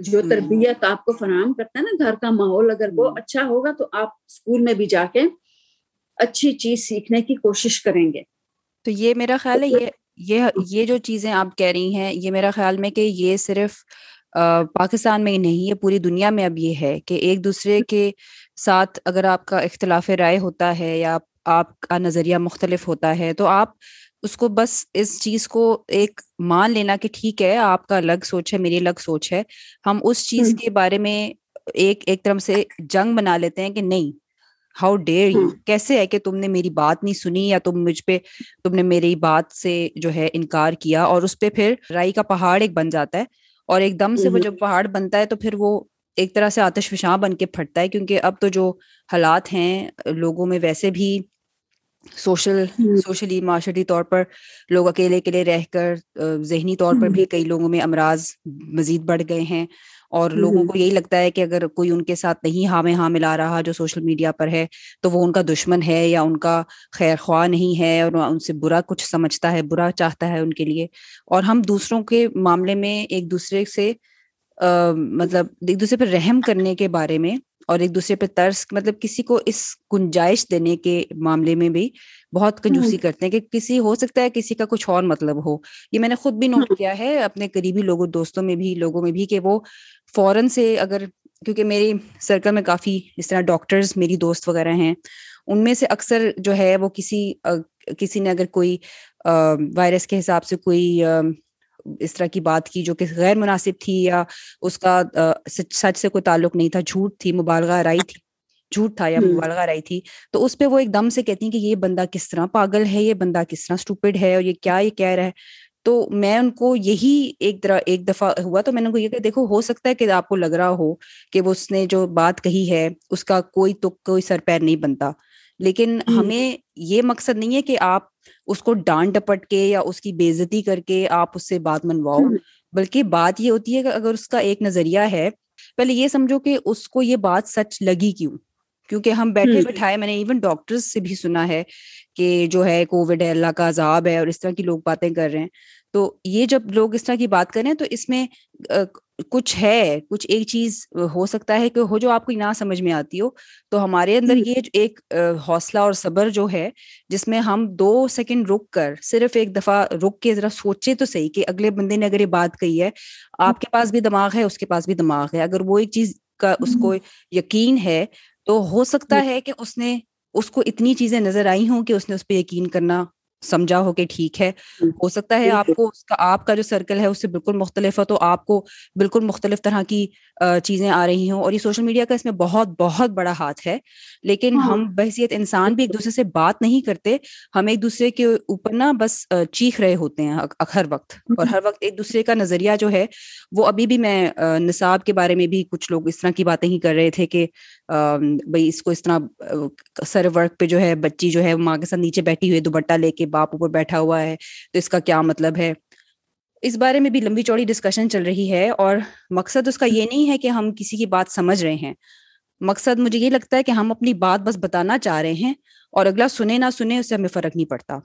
جو تربیت آپ کو فراہم کرتا ہے نا گھر کا ماحول اگر وہ اچھا ہوگا تو آپ اسکول میں بھی جا کے اچھی چیز سیکھنے کی کوشش کریں گے۔ تو یہ میرا خیال ہے یہ یہ یہ جو چیزیں آپ کہہ رہی ہیں یہ میرا خیال میں کہ یہ صرف پاکستان میں ہی نہیں یہ پوری دنیا میں اب یہ ہے کہ ایک دوسرے کے ساتھ اگر آپ کا اختلاف رائے ہوتا ہے یا آپ کا نظریہ مختلف ہوتا ہے تو آپ اس کو بس اس چیز کو ایک مان لینا کہ ٹھیک ہے آپ کا الگ سوچ ہے میری الگ سوچ ہے۔ ہم اس چیز کے بارے میں ایک ایک طرف سے جنگ بنا لیتے ہیں کہ نہیں ہاؤ ڈیئر یو کیسے ہے کہ تم نے میری بات نہیں سنی یا تم مجھ پہ تم نے میری بات سے جو ہے انکار کیا اور اس پہ پھر رائی کا پہاڑ ایک بن جاتا ہے اور ایک دم سے وہ جب پہاڑ بنتا ہے تو پھر وہ ایک طرح سے آتش فشاں بن کے پھٹتا ہے کیونکہ اب تو جو حالات ہیں لوگوں میں ویسے بھی سوشل سوشلی معاشرتی طور پر لوگ اکیلے اکیلے رہ کر ذہنی طور پر بھی کئی لوگوں میں امراض مزید بڑھ گئے ہیں۔ اور لوگوں کو یہی لگتا ہے کہ اگر کوئی ان کے ساتھ نہیں ہاں میں ہاں ملا رہا جو سوشل میڈیا پر ہے تو وہ ان کا دشمن ہے یا ان کا خیر خواہ نہیں ہے اور ان سے برا کچھ سمجھتا ہے برا چاہتا ہے ان کے لیے۔ اور ہم دوسروں کے معاملے میں ایک دوسرے سے مطلب ایک دوسرے پہ رحم کرنے کے بارے میں اور ایک دوسرے پہ ترس مطلب کسی کو اس گنجائش دینے کے معاملے میں بھی بہت کنجوسی کرتے ہیں کہ کسی ہو سکتا ہے کسی کا کچھ اور مطلب ہو۔ یہ میں نے خود بھی نوٹ کیا ہے اپنے قریبی لوگوں دوستوں میں بھی لوگوں میں بھی کہ وہ فوراً سے اگر کیونکہ میری سرکل میں کافی اس طرح ڈاکٹرز میری دوست وغیرہ ہیں ان میں سے اکثر جو ہے وہ کسی کسی نے اگر کوئی وائرس کے حساب سے کوئی اس طرح کی بات کی جو کہ غیر مناسب تھی یا اس کا سچ سے کوئی تعلق نہیں تھا جھوٹ تھی مبالغہ رائی تھی۔ جھوٹ تھا یا مبالغہ رائی تھی تو اس پہ وہ ایک دم سے کہتی ہیں کہ یہ بندہ کس طرح پاگل ہے یہ بندہ کس طرح اسٹوپڈ ہے اور یہ کیا یہ کہہ رہا ہے۔ تو میں ان کو یہی ایک طرح ایک دفعہ ہوا تو میں نے ان کو یہ کہ دیکھو ہو سکتا ہے کہ آپ کو لگ رہا ہو کہ وہ اس نے جو بات کہی ہے اس کا کوئی تو کوئی سر پیر نہیں بنتا۔ لیکن ہمیں یہ مقصد نہیں ہے کہ آپ اس کو ڈانٹ ڈپٹ کے یا اس کی بےزتی کر کے آپ اس سے بات منواؤ۔ بلکہ بات یہ ہوتی ہے کہ اگر اس کا ایک نظریہ ہے پہلے یہ سمجھو کہ اس کو یہ بات سچ لگی کیوں؟ کیونکہ ہم بیٹھے بٹھائے میں نے ایون ڈاکٹرز سے بھی سنا ہے کہ جو ہے کووڈ ہے اللہ کا عذاب ہے اور اس طرح کی لوگ باتیں کر رہے ہیں۔ تو یہ جب لوگ اس طرح کی بات کریں تو اس میں کچھ ہے کچھ ایک چیز ہو سکتا ہے کہ ہو جو آپ کو نہ سمجھ میں آتی ہو۔ تو ہمارے اندر یہ ایک حوصلہ اور صبر جو ہے جس میں ہم دو سیکنڈ رک کر صرف ایک دفعہ رک کے ذرا سوچے تو صحیح کہ اگلے بندے نے اگر یہ بات کہی ہے آپ کے پاس بھی دماغ ہے اس کے پاس بھی دماغ ہے۔ اگر وہ ایک چیز کا اس کو یقین ہے تو ہو سکتا ہے کہ اس نے اس کو اتنی چیزیں نظر آئی ہوں کہ اس نے اس پہ یقین کرنا سمجھا ہو کہ ٹھیک ہے۔ ہو سکتا ہے آپ کو اس کا آپ کا جو سرکل ہے اس سے بالکل مختلف ہے۔ تو آپ کو بالکل مختلف طرح کی چیزیں آ رہی ہوں۔ اور یہ سوشل میڈیا کا اس میں بہت بہت بڑا ہاتھ ہے۔ لیکن ہاں۔ ہم بحثیت انسان بھی ایک دوسرے سے بات نہیں کرتے۔ ہم ایک دوسرے کے اوپر نا بس چیخ رہے ہوتے ہیں ہر وقت۔ اور ہر وقت ایک دوسرے کا نظریہ جو ہے وہ ابھی بھی میں نصاب کے بارے میں بھی کچھ لوگ اس طرح کی باتیں ہی کر رہے تھے کہ بھائی اس کو اس طرح سر ورک پہ جو ہے بچی جو ہے ماں کے ساتھ نیچے بیٹھی ہوئی دوپٹہ لے کے باپ اوپر بیٹھا ہوا ہے تو اس کا کیا مطلب ہے؟ اس بارے میں بھی لمبی چوڑی ڈسکشن چل رہی ہے اور مقصد اس کا یہ نہیں ہے کہ ہم کسی کی بات سمجھ رہے ہیں۔ مقصد مجھے یہ لگتا ہے کہ ہم اپنی بات بس بتانا چاہ رہے ہیں اور اگلا سنے نہ سنے اس سے ہمیں فرق نہیں پڑتا۔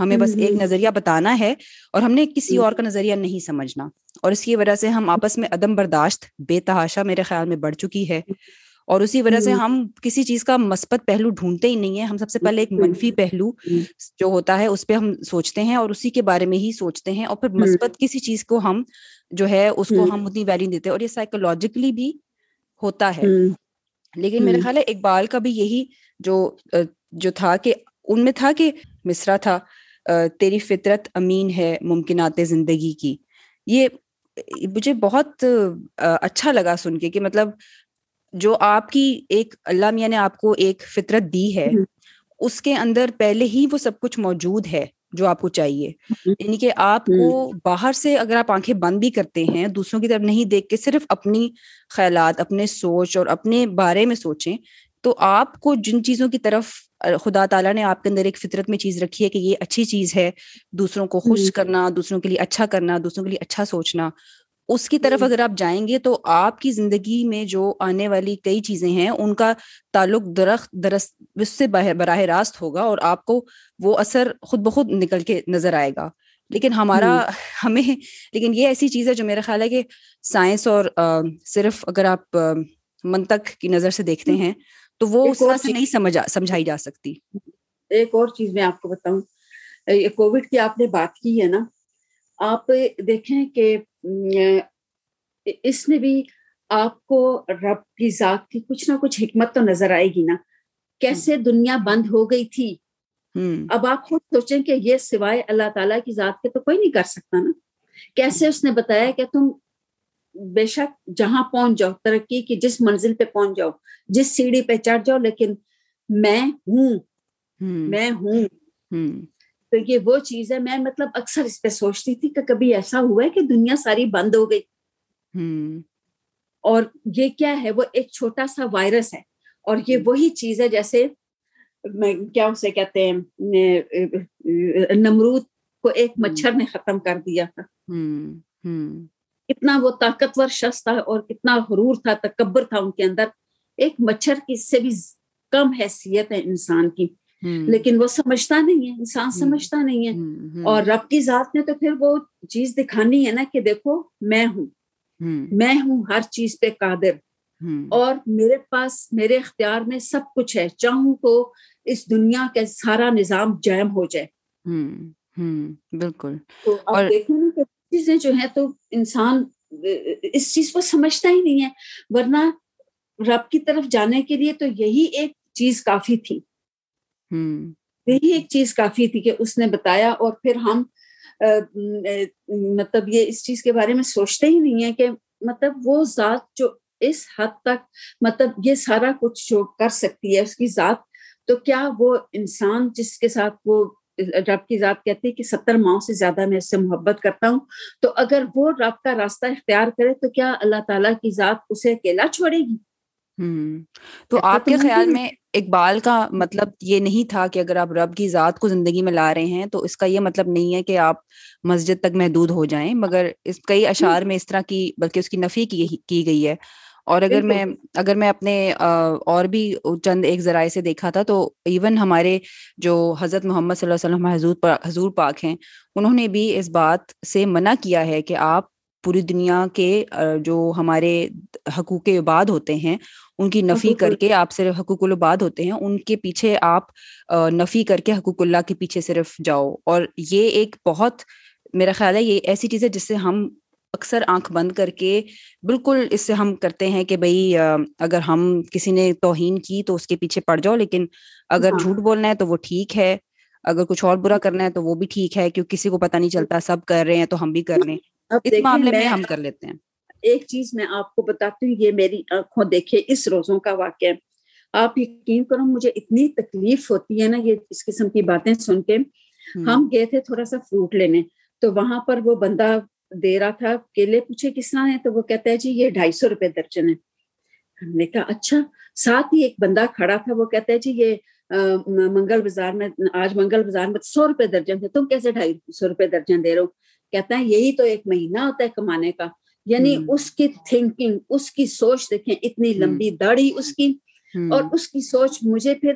ہمیں بس ایک نظریہ بتانا ہے اور ہم نے کسی اور کا نظریہ نہیں سمجھنا۔ اور اس کی وجہ سے ہم آپس میں عدم برداشت بے تحاشا میرے خیال میں بڑھ چکی ہے۔ اور اسی وجہ سے ہم کسی چیز کا مثبت پہلو ڈھونڈتے ہی نہیں ہے ہم سب سے پہلے ایک منفی پہلو جو ہوتا ہے اس پہ ہم سوچتے ہیں اور اسی کے بارے میں ہی سوچتے ہیں اور پھر مثبت کسی چیز کو ہم جو ہے اس کو ہم اتنی ویلیو دیتے ہیں اور یہ سائیکولوجیکلی بھی ہوتا ہے۔ لیکن میرا خیال ہے اقبال کا بھی یہی جو جو تھا کہ ان میں تھا کہ مصرا تھا تیری فطرت امین ہے ممکنات زندگی کی۔ یہ مجھے بہت اچھا لگا سن کے کہ مطلب جو آپ کی ایک اللہ میاں نے آپ کو ایک فطرت دی ہے اس کے اندر پہلے ہی وہ سب کچھ موجود ہے جو آپ کو چاہیے۔ یعنی کہ آپ کو باہر سے اگر آپ آنکھیں بند بھی کرتے ہیں دوسروں کی طرف نہیں دیکھ کے صرف اپنی خیالات اپنے سوچ اور اپنے بارے میں سوچیں تو آپ کو جن چیزوں کی طرف خدا تعالیٰ نے آپ کے اندر ایک فطرت میں چیز رکھی ہے کہ یہ اچھی چیز ہے دوسروں کو خوش کرنا دوسروں کے لیے اچھا کرنا دوسروں کے لیے اچھا سوچنا اس کی طرف اگر آپ جائیں گے تو آپ کی زندگی میں جو آنے والی کئی چیزیں ہیں ان کا تعلق درخت درست اس سے براہ راست ہوگا اور آپ کو وہ اثر خود بخود نکل کے نظر آئے گا۔ لیکن ہمارا ہمیں لیکن یہ ایسی چیز ہے جو میرا خیال ہے کہ سائنس اور صرف اگر آپ منطق کی نظر سے دیکھتے ہیں تو وہ اس طرح سے نہیں سمجھ سمجھائی جا سکتی۔ ایک اور چیز میں آپ کو بتاؤں کووڈ کی آپ نے بات کی ہے نا آپ دیکھیں کہ اس میں بھی آپ کو رب کی ذات کی کچھ نہ کچھ حکمت تو نظر آئے گی نا۔ کیسے دنیا بند ہو گئی تھی۔ اب آپ خود سوچیں کہ یہ سوائے اللہ تعالیٰ کی ذات کے تو کوئی نہیں کر سکتا نا۔ کیسے اس نے بتایا کہ تم بے شک جہاں پہنچ جاؤ ترقی کی جس منزل پہ پہنچ جاؤ جس سیڑھی پہ چڑھ جاؤ لیکن میں ہوں۔ میں ہوں۔ تو یہ وہ چیز ہے میں مطلب اکثر اس پہ سوچتی تھی کہ کبھی ایسا ہوا ہے کہ دنیا ساری بند ہو گئی۔ اور یہ کیا ہے وہ ایک چھوٹا سا وائرس ہے۔ اور یہ وہی چیز ہے جیسے کیا اسے کہتے ہیں نمرود کو ایک مچھر نے ختم کر دیا تھا۔ کتنا وہ طاقتور شخص تھا اور کتنا غرور تھا تکبر تھا ان کے اندر۔ ایک مچھر کی سے بھی کم حیثیت ہے انسان کی۔ لیکن وہ سمجھتا نہیں ہے انسان سمجھتا نہیں ہے۔ اور رب کی ذات نے تو پھر وہ چیز دکھانی ہے نا کہ دیکھو میں ہوں۔ میں ہوں ہر چیز پہ قادر۔ اور میرے پاس میرے اختیار میں سب کچھ ہے۔ چاہوں تو اس دنیا کا سارا نظام جائم ہو جائے۔ بالکل۔ تو اب دیکھیں نا کہ چیزیں جو ہیں تو انسان اس چیز کو سمجھتا ہی نہیں ہے۔ ورنہ رب کی طرف جانے کے لیے تو یہی ایک چیز کافی تھی۔ یہی ایک چیز کافی تھی کہ اس نے بتایا اور پھر ہم مطلب یہ اس چیز کے بارے میں سوچتے ہی نہیں ہے کہ مطلب وہ ذات جو اس حد تک مطلب یہ سارا کچھ جو کر سکتی ہے، اس کی ذات، تو کیا وہ انسان جس کے ساتھ وہ رب کی ذات کہتی ہے کہ ستر ماؤں سے زیادہ میں اس سے محبت کرتا ہوں، تو اگر وہ رب کا راستہ اختیار کرے تو کیا اللہ تعالیٰ کی ذات اسے اکیلا چھوڑے گی؟ تو آپ کے خیال میں اقبال کا مطلب یہ نہیں تھا کہ اگر آپ رب کی ذات کو زندگی میں لا رہے ہیں تو اس کا یہ مطلب نہیں ہے کہ آپ مسجد تک محدود ہو جائیں مگر اس کئی اشعار میں اس طرح کی بلکہ اس کی نفی کی گئی ہے۔ اور اگر میں اگر میں اپنے اور بھی چند ایک ذرائع سے دیکھا تھا تو ایون ہمارے جو حضرت محمد صلی اللہ علیہ وسلم حضور حضور پاک ہیں انہوں نے بھی اس بات سے منع کیا ہے کہ آپ پوری دنیا کے جو ہمارے حقوق عباد ہوتے ہیں ان کی نفی کر کے آپ صرف حقوق العباد ہوتے ہیں ان کے پیچھے آپ نفی کر کے حقوق اللہ کے پیچھے صرف جاؤ۔ اور یہ ایک بہت میرا خیال ہے یہ ایسی چیز ہے جس سے ہم اکثر آنکھ بند کر کے بالکل اس سے ہم کرتے ہیں کہ بھائی اگر ہم کسی نے توہین کی تو اس کے پیچھے پڑ جاؤ لیکن اگر جھوٹ بولنا ہے تو وہ ٹھیک ہے اگر کچھ اور برا کرنا ہے تو وہ بھی ٹھیک ہے کیوں کسی کو پتہ نہیں چلتا سب کر رہے ہیں تو ہم بھی کر لیں۔ اس معاملے میں ہم کر لیتے ہیں۔ ایک چیز میں آپ کو بتاتی ہوں یہ میری آنکھوں دیکھے اس روزوں کا واقعہ۔ آپ یقین کرو مجھے اتنی تکلیف ہوتی ہے نا یہ اس قسم کی باتیں سن کے۔ ہم گئے تھے تھوڑا سا فروٹ لینے تو وہاں پر وہ بندہ دے رہا تھا کیلے پوچھے کس طرح ہے تو وہ کہتا ہے جی یہ ڈھائی سو روپے درجن ہے ہم نے کہا اچھا۔ ساتھ ہی ایک بندہ کھڑا تھا وہ کہتا ہے جی یہ منگل بازار میں آج منگل بازار میں سو روپے درجن تھے تم کیسے ڈھائی سو روپے درجن دے رہے ہو؟ کہتا ہے یہی تو ایک مہینہ ہوتا ہے کمانے کا۔ یعنی اس کی تھنکنگ اس کی سوچ دیکھیں اتنی لمبی داڑھی اس کی۔ اور اس کی سوچ مجھے پھر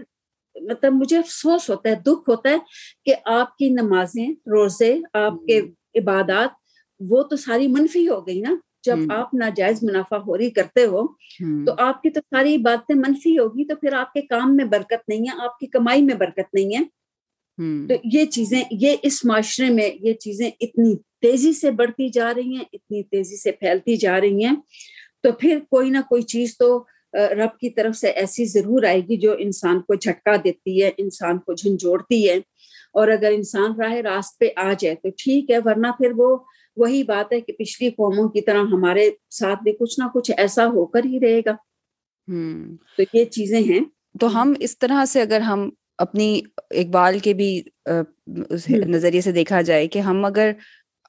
مطلب مجھے افسوس ہوتا ہے دکھ ہوتا ہے کہ آپ کی نمازیں روزے آپ کے عبادات وہ تو ساری منفی ہو گئی نا۔ جب آپ ناجائز منافع خوری کرتے ہو تو آپ کی تو ساری باتیں منفی ہوگی تو پھر آپ کے کام میں برکت نہیں ہے آپ کی کمائی میں برکت نہیں ہے۔ تو یہ چیزیں یہ اس معاشرے میں یہ چیزیں اتنی تیزی سے بڑھتی جا رہی ہیں اتنی تیزی سے پھیلتی جا رہی ہیں۔ تو پھر کوئی نہ کوئی چیز تو رب کی طرف سے ایسی ضرور آئے گی جو انسان کو جھٹکا دیتی ہے انسان کو جھنجھوڑتی ہے۔ اور اگر انسان راہ راست پہ آ جائے تو ٹھیک ہے ورنہ پھر وہ وہی بات ہے کہ پچھلی قوموں کی طرح ہمارے ساتھ بھی کچھ نہ کچھ ایسا ہو کر ہی رہے گا۔ تو یہ چیزیں ہیں۔ تو ہم اس طرح سے اگر ہم اپنی اقبال کے بھی نظریے سے دیکھا جائے کہ ہم اگر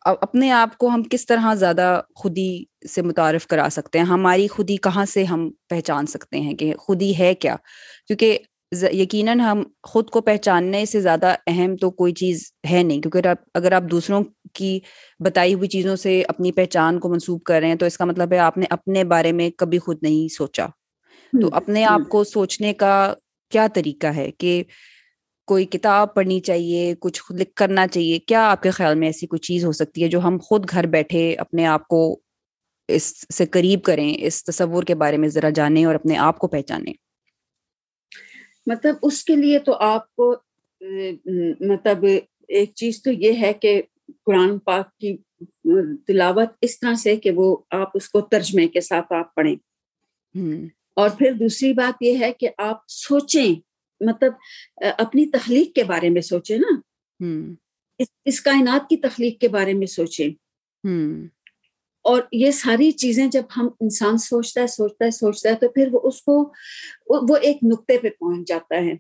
اپنے آپ کو ہم کس طرح زیادہ خودی سے متعارف کرا سکتے ہیں ہماری خودی کہاں سے ہم پہچان سکتے ہیں کہ خودی ہے کیا؟ کیونکہ یقیناً ہم خود کو پہچاننے سے زیادہ اہم تو کوئی چیز ہے نہیں کیونکہ اگر آپ دوسروں کی بتائی ہوئی چیزوں سے اپنی پہچان کو منسوب کر رہے ہیں تو اس کا مطلب ہے آپ نے اپنے بارے میں کبھی خود نہیں سوچا۔ تو اپنے آپ کو سوچنے کا کیا طریقہ ہے کہ کوئی کتاب پڑھنی چاہیے کچھ لکھ کرنا چاہیے؟ کیا آپ کے خیال میں ایسی کوئی چیز ہو سکتی ہے جو ہم خود گھر بیٹھے اپنے آپ کو اس سے قریب کریں اس تصور کے بارے میں ذرا جانیں اور اپنے آپ کو پہچانیں؟ مطلب اس کے لیے تو آپ کو مطلب ایک چیز تو یہ ہے کہ قرآن پاک کی تلاوت اس طرح سے کہ وہ آپ اس کو ترجمے کے ساتھ آپ پڑھیں۔ اور پھر دوسری بات یہ ہے کہ آپ سوچیں مطلب اپنی تخلیق کے بارے میں سوچیں نا۔ اس کائنات کی تخلیق کے بارے میں سوچیں۔ اور یہ ساری چیزیں جب ہم انسان سوچتا ہے سوچتا ہے سوچتا ہے تو پھر وہ اس کو وہ ایک نقطے پہ پہنچ جاتا ہے۔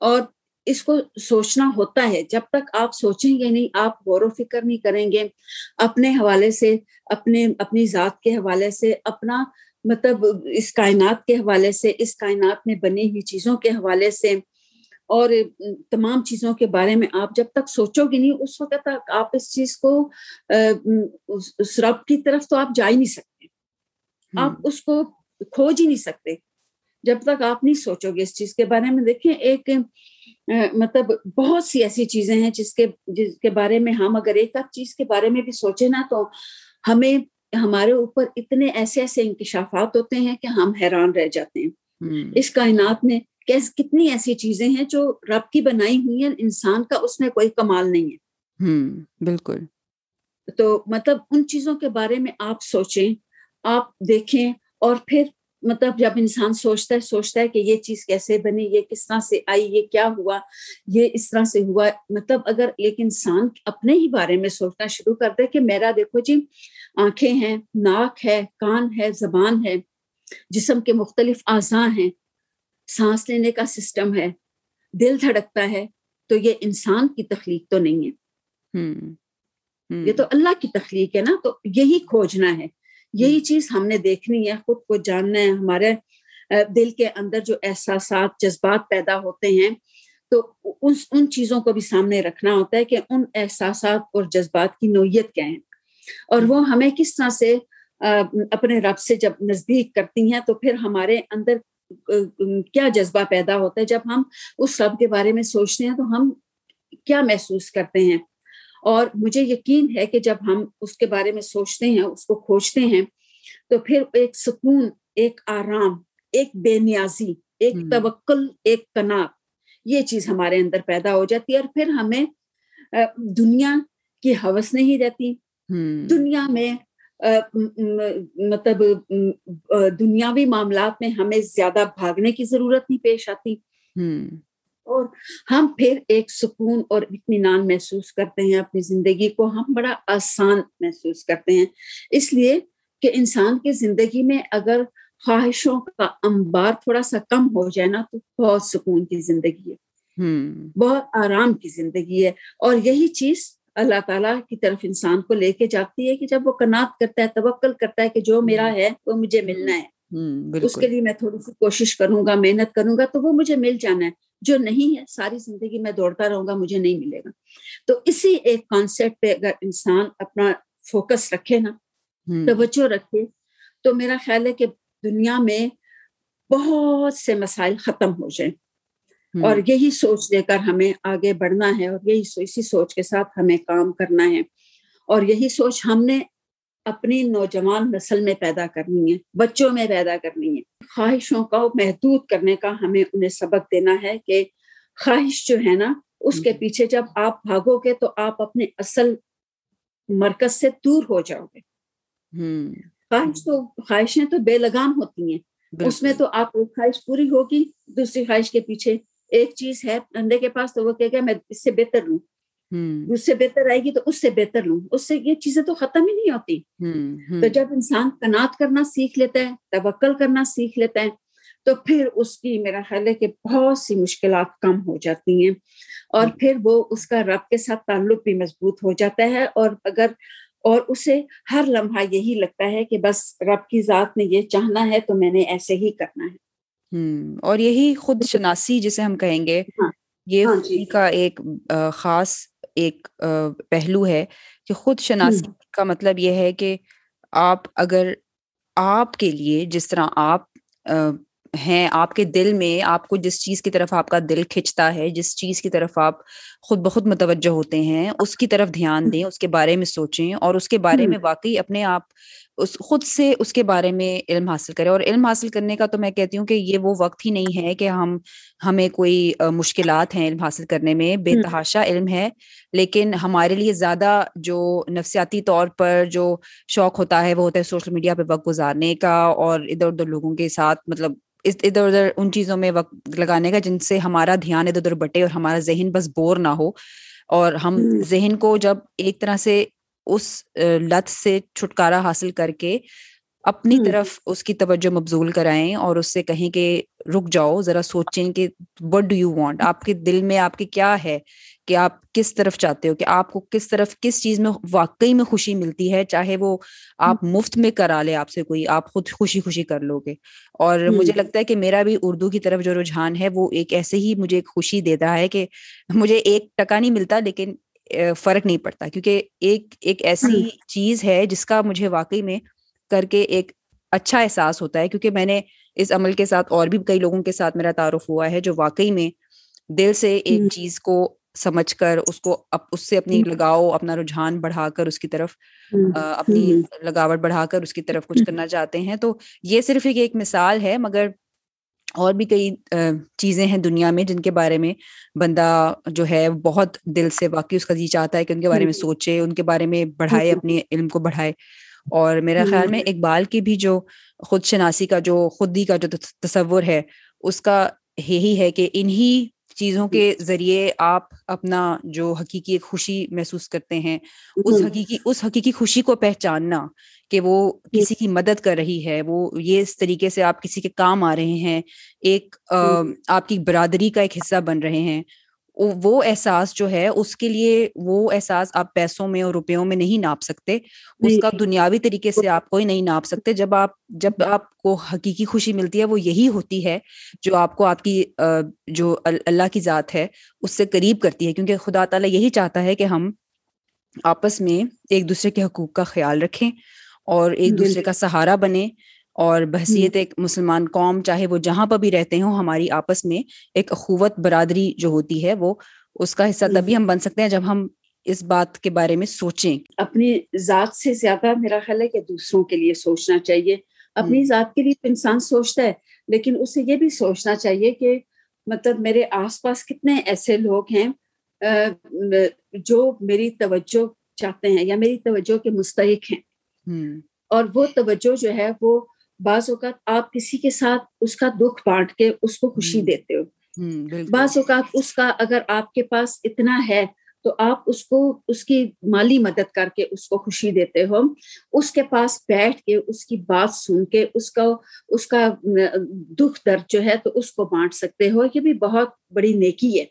اور اس کو سوچنا ہوتا ہے۔ جب تک آپ سوچیں گے نہیں آپ غور و فکر نہیں کریں گے۔ اپنے حوالے سے اپنے اپنی ذات کے حوالے سے اپنا مطلب اس کائنات کے حوالے سے اس کائنات میں بنی ہوئی چیزوں کے حوالے سے اور تمام چیزوں کے بارے میں آپ جب تک سوچو گے نہیں اس وقت تک آپ اس چیز کو اس رب کی طرف تو آپ جا ہی نہیں سکتے۔ آپ اس کو کھوج ہی نہیں سکتے۔ جب تک آپ نہیں سوچو گے اس چیز کے بارے میں دیکھیں ایک مطلب بہت سی ایسی چیزیں ہیں جس کے جس کے بارے میں ہم اگر ایک آدھ چیز کے بارے میں بھی سوچے نا تو ہمیں ہمارے اوپر اتنے ایسے ایسے انکشافات ہوتے ہیں کہ ہم حیران رہ جاتے ہیں۔ اس کائنات میں کتنی ایسی چیزیں ہیں جو رب کی بنائی ہوئی ہیں انسان کا اس میں کوئی کمال نہیں ہے۔ بالکل۔ تو مطلب ان چیزوں کے بارے میں آپ سوچیں آپ دیکھیں اور پھر مطلب جب انسان سوچتا ہے سوچتا ہے کہ یہ چیز کیسے بنی یہ کس طرح سے آئی یہ کیا ہوا یہ اس طرح سے ہوا۔ مطلب اگر ایک انسان اپنے ہی بارے میں سوچنا شروع کر دے کہ میرا دیکھو جی آنکھیں ہیں ناک ہے کان ہے زبان ہے جسم کے مختلف اعضاء ہیں سانس لینے کا سسٹم ہے دل دھڑکتا ہے تو یہ انسان کی تخلیق تو نہیں ہے۔ یہ تو اللہ کی تخلیق ہے نا تو یہی کھوجنا ہے۔ یہی چیز ہم نے دیکھنی ہے خود کو جاننا ہے ہمارے دل کے اندر جو احساسات جذبات پیدا ہوتے ہیں تو ان چیزوں کو بھی سامنے رکھنا ہوتا ہے کہ ان احساسات اور جذبات کی نوعیت کیا ہے۔ اور وہ ہمیں کس طرح سے اپنے رب سے جب نزدیک کرتی ہیں تو پھر ہمارے اندر کیا جذبہ پیدا ہوتا ہے؟ جب ہم اس رب کے بارے میں سوچتے ہیں تو ہم کیا محسوس کرتے ہیں؟ اور مجھے یقین ہے کہ جب ہم اس کے بارے میں سوچتے ہیں اس کو کھوجتے ہیں تو پھر ایک سکون ایک آرام ایک بے نیازی ایک توکل ایک کناب یہ چیز ہمارے اندر پیدا ہو جاتی ہے اور پھر ہمیں دنیا کی حوث نہیں رہتی۔ دنیا میں مطلب دنیاوی معاملات میں ہمیں زیادہ بھاگنے کی ضرورت نہیں پیش آتی۔ اور ہم پھر ایک سکون اور اطمینان محسوس کرتے ہیں اپنی زندگی کو ہم بڑا آسان محسوس کرتے ہیں۔ اس لیے کہ انسان کی زندگی میں اگر خواہشوں کا انبار تھوڑا سا کم ہو جائے نا تو بہت سکون کی زندگی ہے۔ بہت آرام کی زندگی ہے۔ اور یہی چیز اللہ تعالیٰ کی طرف انسان کو لے کے جاتی ہے کہ جب وہ کنات کرتا ہے توکل کرتا ہے کہ جو میرا ہے وہ مجھے ملنا ہے۔ اس کے لیے میں تھوڑی سی کوشش کروں گا محنت کروں گا تو وہ مجھے مل جانا ہے۔ جو نہیں ہے ساری زندگی میں دوڑتا رہوں گا مجھے نہیں ملے گا۔ تو اسی ایک کانسیپٹ پہ اگر انسان اپنا فوکس رکھے نا توجہ رکھے تو میرا خیال ہے کہ دنیا میں بہت سے مسائل ختم ہو جائیں۔ اور یہی سوچ لے کر ہمیں آگے بڑھنا ہے اور یہی اسی سوچ کے ساتھ ہمیں کام کرنا ہے۔ اور یہی سوچ ہم نے اپنی نوجوان نسل میں پیدا کرنی ہے بچوں میں پیدا کرنی ہے۔ خواہشوں کا محدود کرنے کا ہمیں انہیں سبق دینا ہے کہ خواہش جو ہے نا اس کے پیچھے جب آپ بھاگو گے تو آپ اپنے اصل مرکز سے دور ہو جاؤ گے۔ خواہش تو خواہشیں تو بے لگام ہوتی ہیں۔ اس میں تو آپ کو خواہش پوری ہوگی دوسری خواہش کے پیچھے ایک چیز ہے بندے کے پاس تو وہ کہ میں اس سے بہتر لوں اس سے بہتر آئے گی تو اس سے بہتر لوں۔ اس سے یہ چیزیں تو ختم ہی نہیں ہوتی۔ تو جب انسان کنات کرنا سیکھ لیتا ہے توکل کرنا سیکھ لیتا ہے تو پھر اس کی میرا خیال ہے کہ بہت سی مشکلات کم ہو جاتی ہیں۔ اور پھر وہ اس کا رب کے ساتھ تعلق بھی مضبوط ہو جاتا ہے۔ اور اگر اور اسے ہر لمحہ یہی لگتا ہے کہ بس رب کی ذات نے یہ چاہنا ہے تو میں نے ایسے ہی کرنا ہے۔ اور یہی خود شناسی جسے ہم کہیں گے ہاں، یہ ہاں جی۔ کا ایک خاص ایک پہلو ہے کہ خود شناسی کا مطلب یہ ہے کہ آپ اگر آپ کے لیے جس طرح آپ ہیں آپ کے دل میں آپ کو جس چیز کی طرف آپ کا دل کھنچتا ہے جس چیز کی طرف آپ خود بخود متوجہ ہوتے ہیں اس کی طرف دھیان دیں اس کے بارے میں سوچیں اور اس کے بارے میں واقعی اپنے آپ اس خود سے اس کے بارے میں علم حاصل کریں اور علم حاصل کرنے کا تو میں کہتی ہوں کہ یہ وہ وقت ہی نہیں ہے کہ ہم ہمیں کوئی مشکلات ہیں علم حاصل کرنے میں۔ بے تحاشا علم ہے لیکن ہمارے لیے زیادہ جو نفسیاتی طور پر جو شوق ہوتا ہے وہ ہوتا ہے سوشل میڈیا پہ وقت گزارنے کا اور ادھر ادھر لوگوں کے ساتھ مطلب ادھر ادھر ان چیزوں میں وقت لگانے کا جن سے ہمارا دھیان ادھر ادھر بٹے اور ہمارا ذہن بس بور نہ ہو۔ اور ہم ذہن کو جب ایک طرح سے اس لت سے چھٹکارا حاصل کر کے اپنی طرف اس کی توجہ مبزول کرائیں اور اس سے کہیں کہ رک جاؤ ذرا سوچیں کہ وٹ ڈو یو وانٹ آپ کے دل میں آپ کے کیا ہے کہ آپ کس طرف چاہتے ہو؟ کہ آپ کو کس طرف کس چیز میں واقعی میں خوشی ملتی ہے؟ چاہے وہ آپ مفت میں کرا لے آپ سے کوئی آپ خود خوشی خوشی کر لو گے۔ اور مجھے لگتا ہے کہ میرا بھی اردو کی طرف جو رجحان ہے وہ ایک ایسے ہی مجھے خوشی دیتا ہے کہ مجھے ایک ٹکا نہیں ملتا لیکن فرق نہیں پڑتا۔ کیونکہ ایک ایک ایسی چیز ہے جس کا مجھے واقعی میں کر کے ایک اچھا احساس ہوتا ہے۔ کیونکہ میں نے اس عمل کے ساتھ اور بھی کئی لوگوں کے ساتھ میرا تعارف ہوا ہے جو واقعی میں دل سے ایک چیز کو سمجھ کر اس کو اس سے اپنی لگاؤ اپنا رجحان بڑھا کر اس کی طرف اپنی لگاوٹ بڑھا کر اس کی طرف کچھ کرنا چاہتے ہیں۔ تو یہ صرف ایک ایک مثال ہے مگر اور بھی کئی چیزیں ہیں دنیا میں جن کے بارے میں بندہ جو ہے بہت دل سے واقعی اس کا جی چاہتا ہے کہ ان کے بارے میں سوچے ان کے بارے میں بڑھائے اپنے علم کو بڑھائے۔ اور میرا خیال میں اقبال کی بھی جو خود شناسی کا جو خودی کا جو تصور ہے اس کا یہی ہے کہ انہی چیزوں کے ذریعے آپ اپنا جو حقیقی خوشی محسوس کرتے ہیں اس حقیقی اس حقیقی خوشی کو پہچاننا۔ کہ وہ کسی کی مدد کر رہی ہے وہ یہ اس طریقے سے آپ کسی کے کام آ رہے ہیں ایک آپ کی برادری کا ایک حصہ بن رہے ہیں وہ احساس جو ہے اس کے لیے وہ احساس آپ پیسوں میں اور روپیوں میں نہیں ناپ سکتے اس کا دنیاوی طریقے سے آپ کوئی نہیں ناپ سکتے۔ جب آپ جب آپ کو حقیقی خوشی ملتی ہے وہ یہی ہوتی ہے جو آپ کو آپ کی جو اللہ کی ذات ہے اس سے قریب کرتی ہے۔ کیونکہ خدا تعالیٰ یہی چاہتا ہے کہ ہم آپس میں ایک دوسرے کے حقوق کا خیال رکھیں۔ اور ایک دوسرے کا سہارا بنے اور بحثیت ایک مسلمان قوم چاہے وہ جہاں پر بھی رہتے ہوں ہماری آپس میں ایک اخوت برادری جو ہوتی ہے وہ اس کا حصہ تبھی ہم بن سکتے ہیں جب ہم اس بات کے بارے میں سوچیں۔ اپنی ذات سے زیادہ میرا خیال ہے کہ دوسروں کے لیے سوچنا چاہیے۔ اپنی ذات کے لیے انسان سوچتا ہے لیکن اسے یہ بھی سوچنا چاہیے کہ مطلب میرے آس پاس کتنے ایسے لوگ ہیں جو میری توجہ چاہتے ہیں یا میری توجہ کے مستحق ہیں۔ اور وہ توجہ جو ہے وہ بعض اوقات آپ کسی کے ساتھ اس کا دکھ بانٹ کے اس کو خوشی دیتے ہو۔ بعض اوقات اس کا اگر آپ کے پاس اتنا ہے تو آپ اس کو اس کی مالی مدد کر کے اس کو خوشی دیتے ہو۔ اس کے پاس بیٹھ کے اس کی بات سن کے اس کا اس کا دکھ درد جو ہے تو اس کو بانٹ سکتے ہو۔ یہ بھی بہت بڑی نیکی ہے۔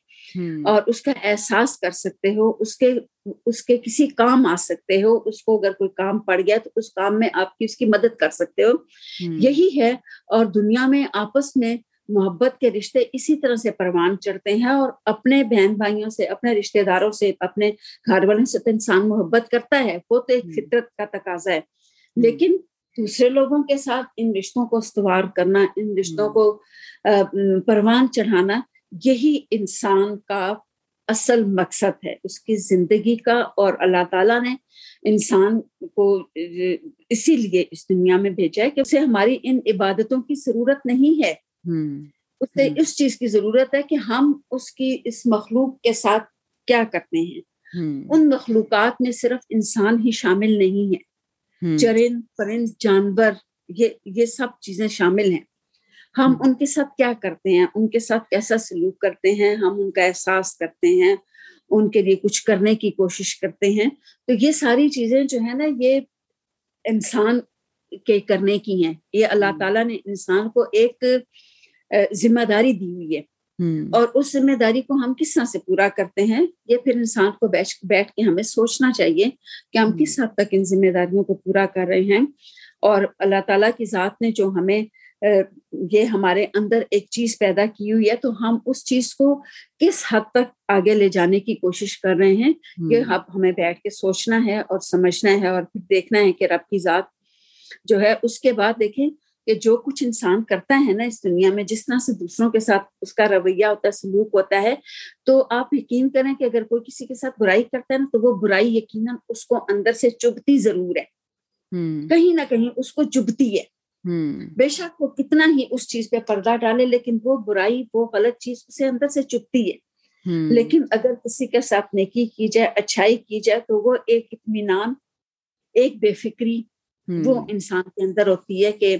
اور اس کا احساس کر سکتے ہو اس کے اس کے کسی کام آ سکتے ہو اس کو اگر کوئی کام پڑ گیا تو اس کام میں آپ کی اس کی مدد کر سکتے ہو۔ یہی ہے اور دنیا میں آپس میں محبت کے رشتے اسی طرح سے پروان چڑھتے ہیں اور اپنے بہن بھائیوں سے اپنے رشتے داروں سے اپنے گھر والوں سے تو انسان محبت کرتا ہے وہ تو ایک فطرت کا تقاضا ہے۔ لیکن دوسرے لوگوں کے ساتھ ان رشتوں کو استوار کرنا ان رشتوں کو پروان چڑھانا یہی انسان کا اصل مقصد ہے اس کی زندگی کا اور اللہ تعالیٰ نے انسان کو اسی لیے اس دنیا میں بھیجا ہے کہ اسے ہماری ان عبادتوں کی ضرورت نہیں ہے۔ اسے اس چیز کی ضرورت ہے کہ ہم اس کی اس مخلوق کے ساتھ کیا کرتے ہیں۔ ان مخلوقات میں صرف انسان ہی شامل نہیں ہے۔ چرند پرند جانور یہ یہ سب چیزیں شامل ہیں۔ ہم ان کے ساتھ کیا کرتے ہیں؟ ان کے ساتھ کیسا سلوک کرتے ہیں؟ ہم ان کا احساس کرتے ہیں ان کے لیے کچھ کرنے کی کوشش کرتے ہیں۔ تو یہ ساری چیزیں جو ہے نا یہ انسان کے کرنے کی ہیں۔ یہ اللہ تعالیٰ نے انسان کو ایک ذمہ داری دی ہوئی ہے۔ اور اس ذمہ داری کو ہم کس طرح سے پورا کرتے ہیں؟ یہ پھر انسان کو بیٹھ کے ہمیں سوچنا چاہیے کہ ہم کس حد تک ان ذمہ داریوں کو پورا کر رہے ہیں۔ اور اللہ تعالیٰ کی ذات نے جو ہمیں یہ ہمارے اندر ایک چیز پیدا کی ہوئی ہے تو ہم اس چیز کو کس حد تک آگے لے جانے کی کوشش کر رہے ہیں کہ اب ہمیں بیٹھ کے سوچنا ہے اور سمجھنا ہے اور پھر دیکھنا ہے کہ رب کی ذات جو ہے اس کے بعد دیکھیں کہ جو کچھ انسان کرتا ہے نا اس دنیا میں جس طرح سے دوسروں کے ساتھ اس کا رویہ ہوتا ہے سلوک ہوتا ہے تو آپ یقین کریں کہ اگر کوئی کسی کے ساتھ برائی کرتا ہے نا تو وہ برائی یقیناً اس کو اندر سے چبھتی ضرور ہے۔ کہیں نہ کہیں اس کو چبھتی ہے۔ بے شک وہ کتنا ہی اس چیز پہ پردہ ڈالے لیکن وہ برائی وہ غلط چیز اسے اندر سے چپتی ہے۔ لیکن اگر کسی کے ساتھ نیکی کی جائے اچھائی کی جائے تو وہ ایک اطمینان ایک بے فکری وہ انسان کے اندر ہوتی ہے کہ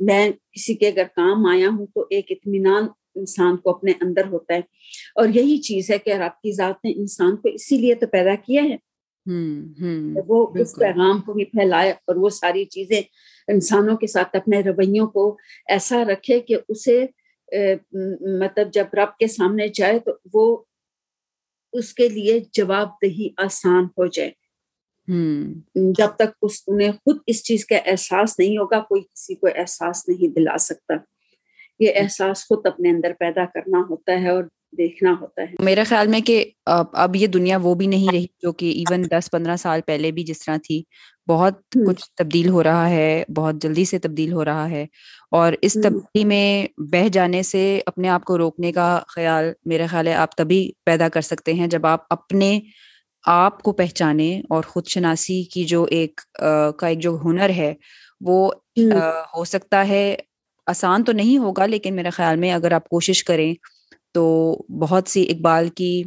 میں کسی کے اگر کام آیا ہوں تو ایک اطمینان انسان کو اپنے اندر ہوتا ہے۔ اور یہی چیز ہے کہ رب کی ذات نے انسان کو اسی لیے تو پیدا کیا ہے۔ وہ اس پیغام کو بھی پھیلائے اور وہ ساری چیزیں انسانوں کے ساتھ اپنے رویوں کو ایسا رکھے کہ اسے مطلب جب رب کے سامنے جائے تو وہ اس کے لیے جواب دہی آسان ہو جائے۔ جب تک اس انہیں خود اس چیز کا احساس نہیں ہوگا کوئی کسی کو احساس نہیں دلا سکتا۔ یہ احساس خود اپنے اندر پیدا کرنا ہوتا ہے اور دیکھنا ہوتا ہے۔ میرا خیال میں کہ اب یہ دنیا وہ بھی نہیں رہی جو کہ ایون دس پندرہ سال پہلے بھی جس طرح تھی۔ بہت کچھ تبدیل ہو رہا ہے بہت جلدی سے تبدیل ہو رہا ہے۔ اور اس تبدیلی میں بہ جانے سے اپنے آپ کو روکنے کا خیال میرا خیال ہے آپ تبھی پیدا کر سکتے ہیں جب آپ اپنے آپ کو پہچانے اور خود شناسی کی جو ایک کا ایک جو ہنر ہے وہ ہو سکتا ہے۔ آسان تو نہیں ہوگا لیکن میرے خیال میں اگر آپ کوشش کریں تو بہت سی اقبال کی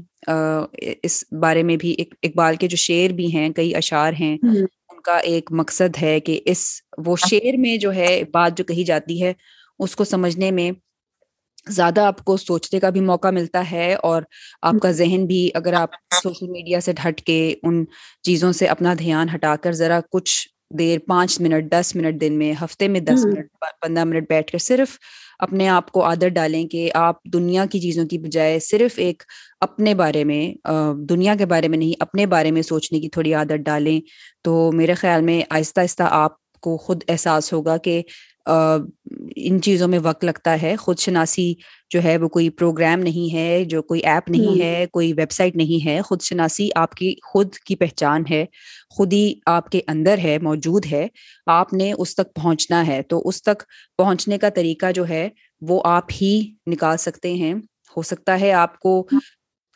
اس بارے میں بھی اقبال کے جو شعر بھی ہیں کئی اشعار ہیں ان کا ایک مقصد ہے کہ اس وہ شعر میں جو ہے بات جو کہی جاتی ہے اس کو سمجھنے میں زیادہ آپ کو سوچنے کا بھی موقع ملتا ہے اور آپ کا ذہن بھی اگر آپ سوشل میڈیا سے ڈھٹ کے ان چیزوں سے اپنا دھیان ہٹا کر ذرا کچھ دیر پانچ منٹ دس منٹ دن میں ہفتے میں دس منٹ پندرہ منٹ بیٹھ کر صرف اپنے آپ کو عادت ڈالیں کہ آپ دنیا کی چیزوں کی بجائے صرف ایک اپنے بارے میں دنیا کے بارے میں نہیں، اپنے بارے میں سوچنے کی تھوڑی عادت ڈالیں تو میرے خیال میں آہستہ آہستہ آپ کو خود احساس ہوگا کہ ان چیزوں میں وقت لگتا ہے۔ خود شناسی جو ہے وہ کوئی پروگرام نہیں ہے جو کوئی ایپ نہیں ہے کوئی ویب سائٹ نہیں ہے۔ خود شناسی آپ کی خود کی پہچان ہے خود ہی آپ کے اندر ہے موجود ہے۔ آپ نے اس تک پہنچنا ہے۔ تو اس تک پہنچنے کا طریقہ جو ہے وہ آپ ہی نکال سکتے ہیں۔ ہو سکتا ہے آپ کو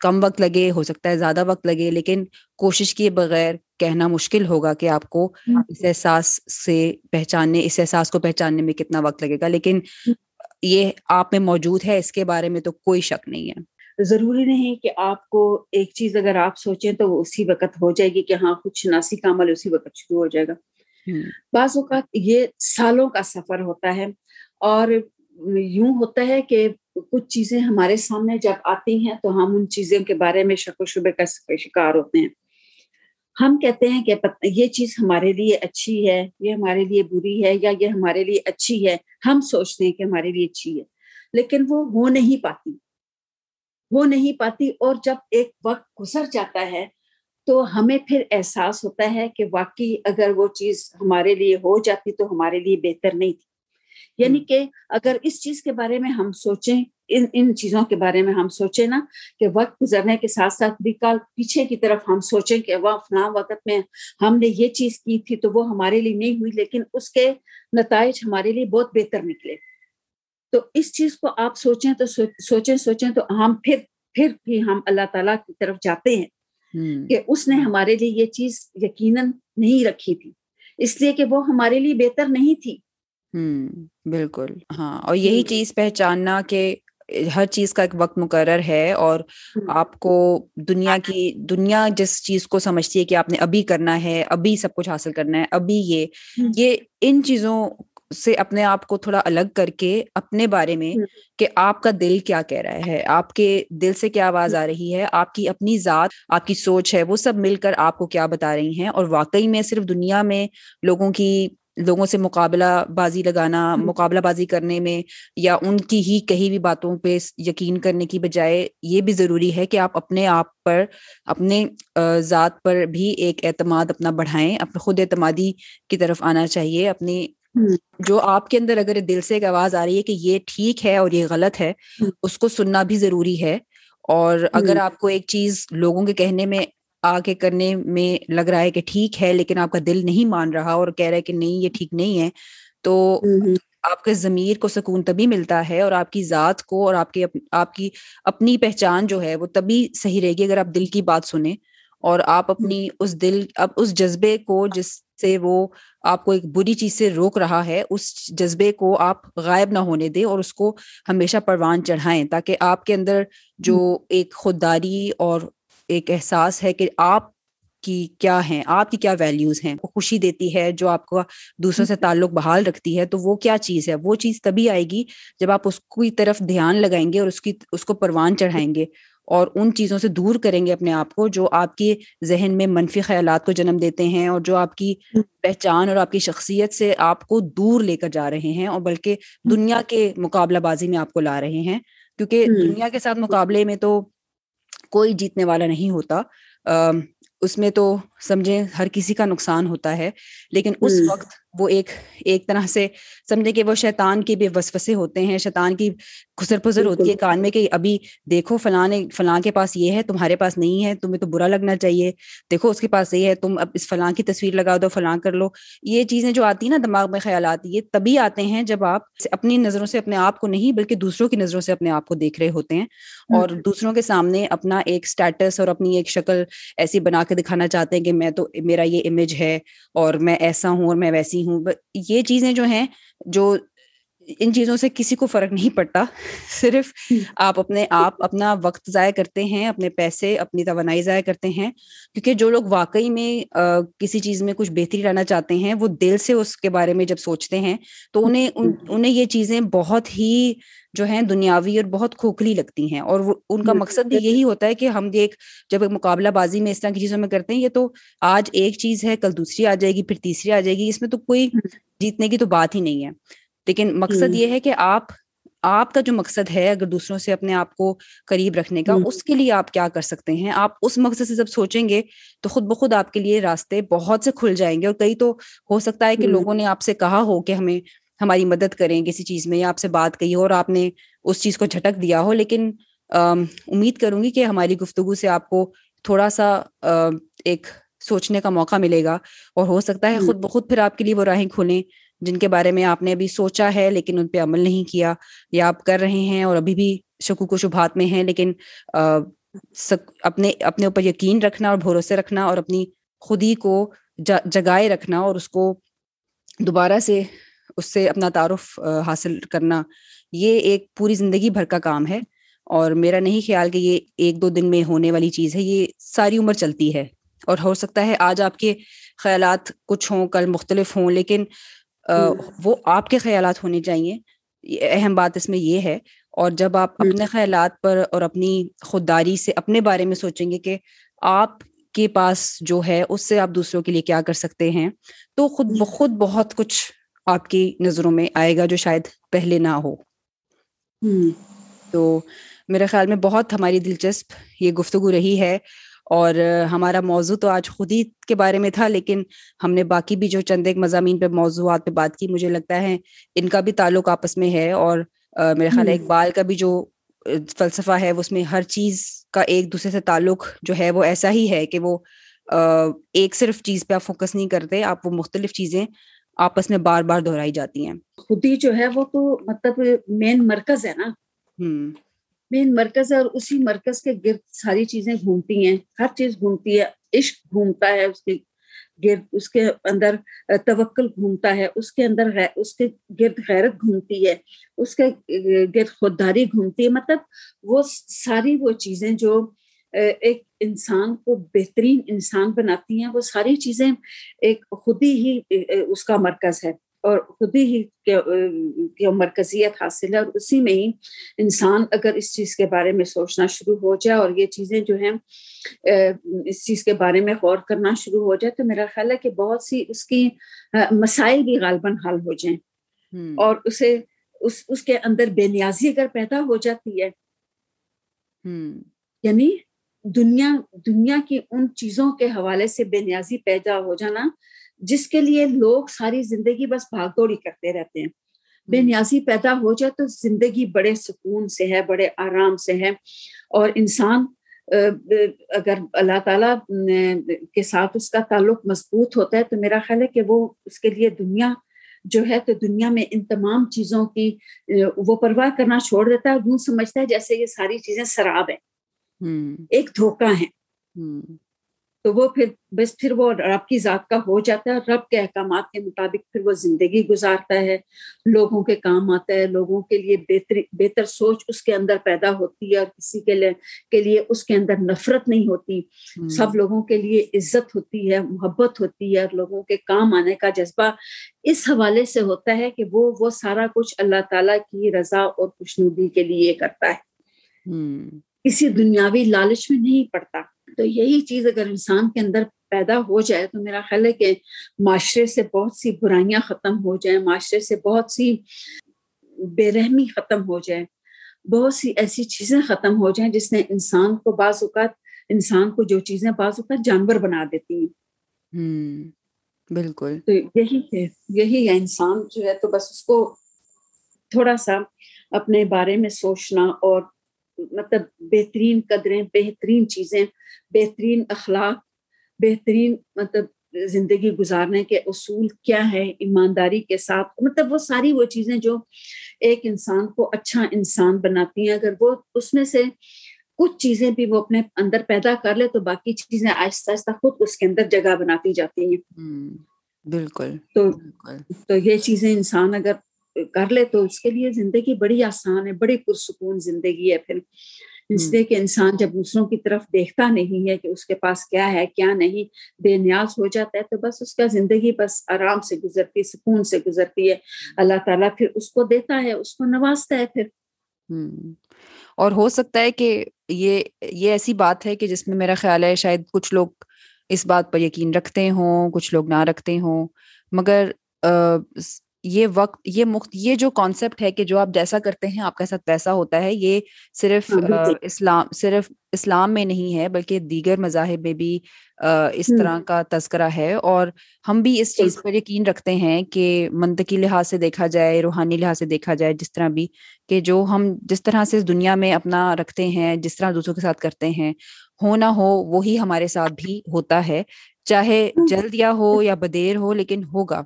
کم وقت لگے ہو سکتا ہے زیادہ وقت لگے لیکن کوشش کیے بغیر کہنا مشکل ہوگا کہ آپ کو اس احساس سے پہچاننے اس احساس کو پہچاننے میں کتنا وقت لگے گا لیکن یہ آپ میں موجود ہے اس کے بارے میں تو کوئی شک نہیں ہے۔ ضروری نہیں کہ آپ کو ایک چیز اگر آپ سوچیں تو وہ اسی وقت ہو جائے گی کہ ہاں کچھ شناسی کا عمل اسی وقت شروع ہو جائے گا۔ بعض اوقات یہ سالوں کا سفر ہوتا ہے اور یوں ہوتا ہے کہ کچھ چیزیں ہمارے سامنے جب آتی ہیں تو ہم ان چیزوں کے بارے میں شک و شبے کا شکار ہوتے ہیں۔ ہم کہتے ہیں کہ یہ چیز ہمارے لیے اچھی ہے، یہ ہمارے لیے بری ہے یا یہ ہمارے لیے اچھی ہے، ہم سوچتے ہیں کہ ہمارے لیے اچھی ہے۔ لیکن وہ ہو نہیں پاتی۔ وہ نہیں پاتی اور جب ایک وقت گزر جاتا ہے تو ہمیں پھر احساس ہوتا ہے کہ واقعی اگر وہ چیز ہمارے لیے ہو جاتی تو ہمارے لیے بہتر نہیں تھی۔ یعنی کہ اگر اس چیز کے بارے میں ہم سوچیں ان ان چیزوں کے بارے میں ہم سوچیں نا کہ وقت گزرنے کے ساتھ ساتھ بیکال پیچھے کی طرف ہم سوچیں کہ وہ فلاں وقت میں ہم نے یہ چیز کی تھی تو وہ ہمارے لیے نہیں ہوئی لیکن اس کے نتائج ہمارے لیے بہت بہتر نکلے۔ تو اس چیز کو آپ سوچیں تو سوچیں سوچیں تو ہم پھر پھر بھی ہم اللہ تعالیٰ کی طرف جاتے ہیں کہ اس نے ہمارے لیے یہ چیز یقیناً نہیں رکھی تھی۔ اس لیے کہ وہ ہمارے لیے بہتر نہیں تھی۔ بالکل ہاں اور یہی چیز پہچاننا کہ ہر چیز کا ایک وقت مقرر ہے اور آپ کو دنیا کی دنیا جس چیز کو سمجھتی ہے کہ آپ نے ابھی کرنا ہے ابھی سب کچھ حاصل کرنا ہے ابھی یہ یہ ان چیزوں سے اپنے آپ کو تھوڑا الگ کر کے اپنے بارے میں کہ آپ کا دل کیا کہہ رہا ہے آپ کے دل سے کیا آواز آ رہی ہے آپ کی اپنی ذات آپ کی سوچ ہے وہ سب مل کر آپ کو کیا بتا رہی ہیں اور واقعی میں صرف دنیا میں لوگوں کی لوگوں سے مقابلہ بازی لگانا مقابلہ بازی کرنے میں یا ان کی ہی کہیں بھی باتوں پہ یقین کرنے کی بجائے یہ بھی ضروری ہے کہ آپ اپنے آپ پر اپنے ذات پر بھی ایک اعتماد اپنا بڑھائیں اپنے خود اعتمادی کی طرف آنا چاہیے اپنی جو آپ کے اندر اگر دل سے ایک آواز آ رہی ہے کہ یہ ٹھیک ہے اور یہ غلط ہے اس کو سننا بھی ضروری ہے اور اگر آپ کو ایک چیز لوگوں کے کہنے میں آگے کرنے میں لگ رہا ہے کہ ٹھیک ہے لیکن آپ کا دل نہیں مان رہا اور کہہ رہا ہے کہ نہیں یہ ٹھیک نہیں ہے۔ تو آپ کے ضمیر کو سکون تبھی ملتا ہے اور آپ کی ذات کو اور آپ کی آپ کی اپنی پہچان جو ہے وہ تبھی صحیح رہے گی اگر آپ دل کی بات سنیں۔ اور آپ اپنی اس دل اب اس جذبے کو جس سے وہ آپ کو ایک بری چیز سے روک رہا ہے اس جذبے کو آپ غائب نہ ہونے دیں اور اس کو ہمیشہ پروان چڑھائیں تاکہ آپ کے اندر جو ایک خودداری اور ایک احساس ہے کہ آپ کی کیا ہیں آپ کی کیا ویلیوز ہیں؟ وہ خوشی دیتی ہے جو آپ کو دوسروں سے تعلق بحال رکھتی ہے تو وہ کیا چیز ہے؟ وہ چیز تبھی آئے گی جب آپ اس کی طرف دھیان لگائیں گے اور اس کی اس کو پروان چڑھائیں گے اور ان چیزوں سے دور کریں گے اپنے آپ کو جو آپ کے ذہن میں منفی خیالات کو جنم دیتے ہیں اور جو آپ کی پہچان اور آپ کی شخصیت سے آپ کو دور لے کر جا رہے ہیں اور بلکہ دنیا کے مقابلہ بازی میں آپ کو لا رہے ہیں۔ کیونکہ دنیا کے ساتھ مقابلے میں تو کوئی جیتنے والا نہیں ہوتا۔ اس میں تو سمجھیں ہر کسی کا نقصان ہوتا ہے لیکن اس وقت وہ ایک ایک طرح سے سمجھے کہ وہ شیطان کے بھی وسوسے ہوتے ہیں شیطان کی خسر پھسر ہوتی ہے کان میں کہ ابھی دیکھو فلاں فلاں کے پاس یہ ہے تمہارے پاس نہیں ہے تمہیں تو برا لگنا چاہیے۔ دیکھو اس کے پاس یہ ہے تم اب اس فلاں کی تصویر لگا دو فلاں کر لو۔ یہ چیزیں جو آتی ہیں نا دماغ میں خیالات یہ تبھی آتے ہیں جب آپ اپنی نظروں سے اپنے آپ کو نہیں بلکہ دوسروں کی نظروں سے اپنے آپ کو دیکھ رہے ہوتے ہیں۔ اور دوسروں کے سامنے اپنا ایک اسٹیٹس اور اپنی ایک شکل ایسی بنا کے دکھانا چاہتے ہیں کہ میں تو، میرا یہ امیج ہے اور میں ایسا ہوں اور میں ویسی ہوں۔ یہ چیزیں جو ہیں، جو ان چیزوں سے کسی کو فرق نہیں پڑتا۔ صرف آپ اپنے آپ اپنا وقت ضائع کرتے ہیں اپنے پیسے اپنی توانائی ضائع کرتے ہیں۔ کیونکہ جو لوگ واقعی میں کسی چیز میں کچھ بہتری لانا چاہتے ہیں وہ دل سے اس کے بارے میں جب سوچتے ہیں تو انہیں انہیں یہ چیزیں بہت ہی جو ہیں دنیاوی اور بہت کھوکھلی لگتی ہیں۔ اور وہ ان کا مقصد بھی یہی ہوتا ہے کہ ہم ایک جب ایک مقابلہ بازی میں اس طرح کی چیزوں میں کرتے ہیں یہ تو آج ایک چیز ہے کل دوسری آ جائے گی پھر تیسری آ جائے گی اس میں تو کوئی جیتنے کی تو بات ہی نہیں ہے۔ لیکن مقصد یہ ہے کہ آپ آپ کا جو مقصد ہے اگر دوسروں سے اپنے آپ کو قریب رکھنے کا اس کے لیے آپ کیا کر سکتے ہیں؟ آپ اس مقصد سے جب سوچیں گے تو خود بخود آپ کے لیے راستے بہت سے کھل جائیں گے اور کئی تو ہو سکتا ہے کہ لوگوں نے آپ سے کہا ہو کہ ہمیں ہماری مدد کریں کسی چیز میں یا آپ سے بات کہی ہو اور آپ نے اس چیز کو جھٹک دیا ہو لیکن امید کروں گی کہ ہماری گفتگو سے آپ کو تھوڑا سا ایک سوچنے کا موقع ملے گا اور ہو سکتا ہے خود بخود پھر آپ کے لیے وہ راہیں کھولیں جن کے بارے میں آپ نے ابھی سوچا ہے لیکن ان پہ عمل نہیں کیا یا آپ کر رہے ہیں اور ابھی بھی شکوک و شبہات میں ہیں، لیکن اپنے اپنے اوپر یقین رکھنا اور بھروسے رکھنا اور اپنی خودی کو جگائے رکھنا اور اس کو دوبارہ سے اس سے اپنا تعارف حاصل کرنا، یہ ایک پوری زندگی بھر کا کام ہے اور میرا نہیں خیال کہ یہ ایک دو دن میں ہونے والی چیز ہے، یہ ساری عمر چلتی ہے اور ہو سکتا ہے آج آپ کے خیالات کچھ ہوں، کل مختلف ہوں، لیکن وہ آپ کے خیالات ہونے چاہیے۔ اہم بات اس میں یہ ہے۔ اور جب آپ اپنے خیالات پر اور اپنی خودداری سے اپنے بارے میں سوچیں گے کہ آپ کے پاس جو ہے اس سے آپ دوسروں کے لیے کیا کر سکتے ہیں تو خود بخود بہت کچھ آپ کی نظروں میں آئے گا جو شاید پہلے نہ ہو۔ تو میرے خیال میں بہت ہماری دلچسپ یہ گفتگو رہی ہے۔ اور ہمارا موضوع تو آج خود ہی کے بارے میں تھا لیکن ہم نے باقی بھی جو چند ایک مضامین پہ موضوعات پہ بات کی مجھے لگتا ہے ان کا بھی تعلق آپس میں ہے اور میرے خیال ہے اقبال کا بھی جو فلسفہ ہے اس میں ہر چیز کا ایک دوسرے سے تعلق جو ہے وہ ایسا ہی ہے کہ وہ ایک صرف چیز پہ آپ فوکس نہیں کرتے آپ وہ مختلف چیزیں آپس میں بار بار دہرائی جاتی ہیں۔ خود ہی جو ہے وہ تو مطلب مین مرکز ہے نا۔ مین مرکز ہے اور اسی مرکز کے گرد ساری چیزیں گھومتی ہیں۔ ہر چیز گھومتی ہے، عشق گھومتا ہے، اس کے گرد، اس کے اندر توکل گھومتا ہے، اس کے اندر اس کے گرد غیرت گھومتی ہے، اس کے گرد خودداری گھومتی ہے۔ مطلب وہ ساری وہ چیزیں جو ایک انسان کو بہترین انسان بناتی ہیں، وہ ساری چیزیں ایک خود ہی اس کا مرکز ہے۔ اور خود ہی مرکزیت حاصل ہے اور اسی میں ہی انسان اگر اس چیز کے بارے میں سوچنا شروع ہو جائے اور یہ چیزیں جو ہیں اس چیز کے بارے میں غور کرنا شروع ہو جائے تو میرا خیال ہے کہ بہت سی اس کی مسائل بھی غالباً حل ہو جائیں۔ اور اسے اس اس کے اندر بے نیازی اگر پیدا ہو جاتی ہے یعنی دنیا دنیا کی ان چیزوں کے حوالے سے بے نیازی پیدا ہو جانا جس کے لیے لوگ ساری زندگی بس بھاگ دوڑی کرتے رہتے ہیں۔ بے نیازی پیدا ہو جائے تو زندگی بڑے سکون سے ہے بڑے آرام سے ہے۔ اور انسان اگر اللہ تعالیٰ کے ساتھ اس کا تعلق مضبوط ہوتا ہے تو میرا خیال ہے کہ وہ اس کے لیے دنیا جو ہے تو دنیا میں ان تمام چیزوں کی وہ پرواہ کرنا چھوڑ دیتا ہے یوں سمجھتا ہے جیسے یہ ساری چیزیں شراب ہیں۔ ایک دھوکہ ہے تو وہ پھر بس پھر وہ رب کی ذات کا ہو جاتا ہے رب کے احکامات کے مطابق پھر وہ زندگی گزارتا ہے لوگوں کے کام آتا ہے لوگوں کے لیے بہتر بہتر سوچ اس کے اندر پیدا ہوتی ہے اور کسی کے لیے کے لیے اس کے اندر نفرت نہیں ہوتی۔ سب لوگوں کے لیے عزت ہوتی ہے محبت ہوتی ہے اور لوگوں کے کام آنے کا جذبہ اس حوالے سے ہوتا ہے کہ وہ وہ سارا کچھ اللہ تعالیٰ کی رضا اور خوشنودی کے لیے کرتا ہے۔ کسی دنیاوی لالچ میں نہیں پڑتا۔ تو یہی چیز اگر انسان کے اندر پیدا ہو جائے تو میرا خیال ہے کہ معاشرے سے بہت سی برائیاں ختم ہو جائیں معاشرے سے بہت سی بے رحمی ختم ہو جائے بہت سی ایسی چیزیں ختم ہو جائیں جس نے انسان کو بعض اوقات انسان کو جو چیزیں بعض اوقات جانور بنا دیتی ہیں۔ بالکل۔ تو یہی ہے یہی ہے انسان جو ہے تو بس اس کو تھوڑا سا اپنے بارے میں سوچنا اور مطلب بہترین قدریں بہترین چیزیں بہترین اخلاق بہترین مطلب زندگی گزارنے کے اصول کیا ہے ایمانداری کے ساتھ مطلب وہ ساری وہ چیزیں جو ایک انسان کو اچھا انسان بناتی ہیں۔ اگر وہ اس میں سے کچھ چیزیں بھی وہ اپنے اندر پیدا کر لے تو باقی چیزیں آہستہ آہستہ خود اس کے اندر جگہ بناتی جاتی ہیں۔ بالکل تو تو یہ چیزیں انسان اگر کر لے تو اس کے لیے زندگی بڑی آسان ہے بڑی پرسکون زندگی ہے پھر۔ اس لیے کہ انسان جب دوسروں کی طرف دیکھتا نہیں ہے کہ اس کے پاس کیا ہے کیا نہیں بے نیاز ہو جاتا ہے تو بس اس کا زندگی بس آرام سے گزرتی سکون سے گزرتی ہے۔ اللہ تعالیٰ پھر اس کو دیتا ہے اس کو نوازتا ہے پھر۔ اور ہو سکتا ہے کہ یہ یہ ایسی بات ہے کہ جس میں میرا خیال ہے شاید کچھ لوگ اس بات پر یقین رکھتے ہوں کچھ لوگ نہ رکھتے ہوں۔ مگر یہ وقت یہ مخت یہ جو کانسیپٹ ہے کہ جو آپ جیسا کرتے ہیں آپ کے ساتھ ویسا ہوتا ہے یہ صرف اسلام صرف اسلام میں نہیں ہے بلکہ دیگر مذاہب میں بھی اس طرح کا تذکرہ ہے۔ اور ہم بھی اس چیز پر یقین رکھتے ہیں کہ منطقی لحاظ سے دیکھا جائے روحانی لحاظ سے دیکھا جائے جس طرح بھی کہ جو ہم جس طرح سے اس دنیا میں اپنا رکھتے ہیں جس طرح دوسروں کے ساتھ کرتے ہیں ہو نہ ہو وہی ہمارے ساتھ بھی ہوتا ہے۔ چاہے جلد یا ہو یا بدیر ہو لیکن ہوگا۔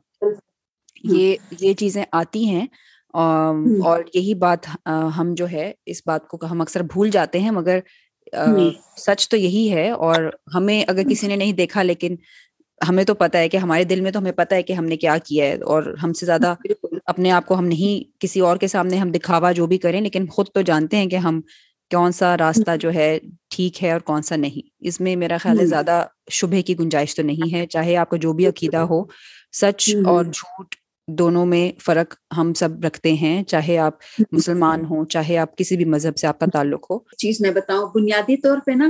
یہ یہ چیزیں آتی ہیں۔ اور یہی بات ہم جو ہے اس بات کو ہم اکثر بھول جاتے ہیں مگر سچ تو یہی ہے۔ اور ہمیں اگر کسی نے نہیں دیکھا لیکن ہمیں تو پتا ہے کہ ہمارے دل میں تو ہمیں پتا ہے کہ ہم نے کیا کیا ہے۔ اور ہم سے زیادہ اپنے آپ کو ہم نہیں کسی اور کے سامنے ہم دکھاوا جو بھی کریں لیکن خود تو جانتے ہیں کہ ہم کون سا راستہ جو ہے ٹھیک ہے اور کون سا نہیں۔ اس میں میرا خیال ہے زیادہ شبہ کی گنجائش تو نہیں ہے چاہے آپ کا جو بھی عقیدہ ہو سچ اور جھوٹ دونوں میں فرق ہم سب رکھتے ہیں چاہے آپ مسلمان ہوں چاہے آپ کسی بھی مذہب سے آپ کا تعلق ہو۔ چیز میں بتاؤں بنیادی طور پہ نا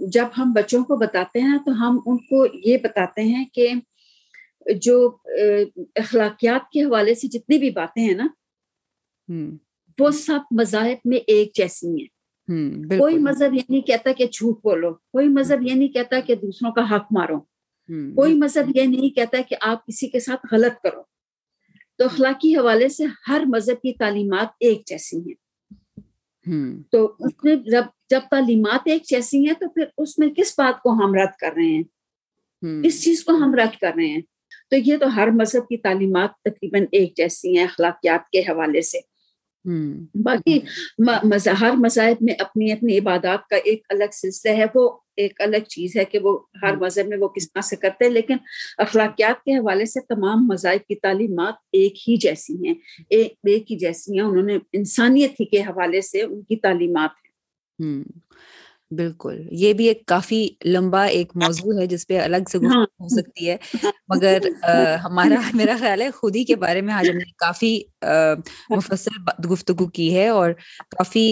جب ہم بچوں کو بتاتے ہیں تو ہم ان کو یہ بتاتے ہیں کہ جو اخلاقیات کے حوالے سے جتنی بھی باتیں ہیں نا وہ سب مذاہب میں ایک جیسی ہیں۔ کوئی مذہب یہ نہیں کہتا کہ جھوٹ بولو کوئی مذہب یہ نہیں کہتا کہ دوسروں کا حق مارو۔ کوئی مذہب یہ نہیں کہتا کہ آپ کسی کے ساتھ غلط کرو۔ تو اخلاقی حوالے سے ہر مذہب کی تعلیمات ایک جیسی ہیں۔ تو اس میں جب جب تعلیمات ایک جیسی ہیں تو پھر اس میں کس بات کو ہم رد کر رہے ہیں؟ کس چیز کو ہم رد کر رہے ہیں؟ تو یہ تو ہر مذہب کی تعلیمات تقریباً ایک جیسی ہیں اخلاقیات کے حوالے سے۔ باقی ہر مذاہب میں اپنی اپنی عبادات کا ایک الگ سلسلہ ہے وہ ایک الگ چیز ہے کہ وہ ہر مذہب میں وہ کس طرح سے کرتے ہیں لیکن اخلاقیات کے حوالے سے تمام مذاہب کی تعلیمات ایک ہی جیسی ہیں ایک ہی جیسی ہیں انہوں نے انسانیت ہی کے حوالے سے ان کی تعلیمات ہیں۔ بالکل۔ یہ بھی ایک کافی لمبا ایک موضوع ہے جس پہ الگ سے گفتگو ہو سکتی ہے مگر ہمارا میرا خیال ہے خود ہی کے بارے میں آج ہم نے کافی مفصل گفتگو کی ہے اور کافی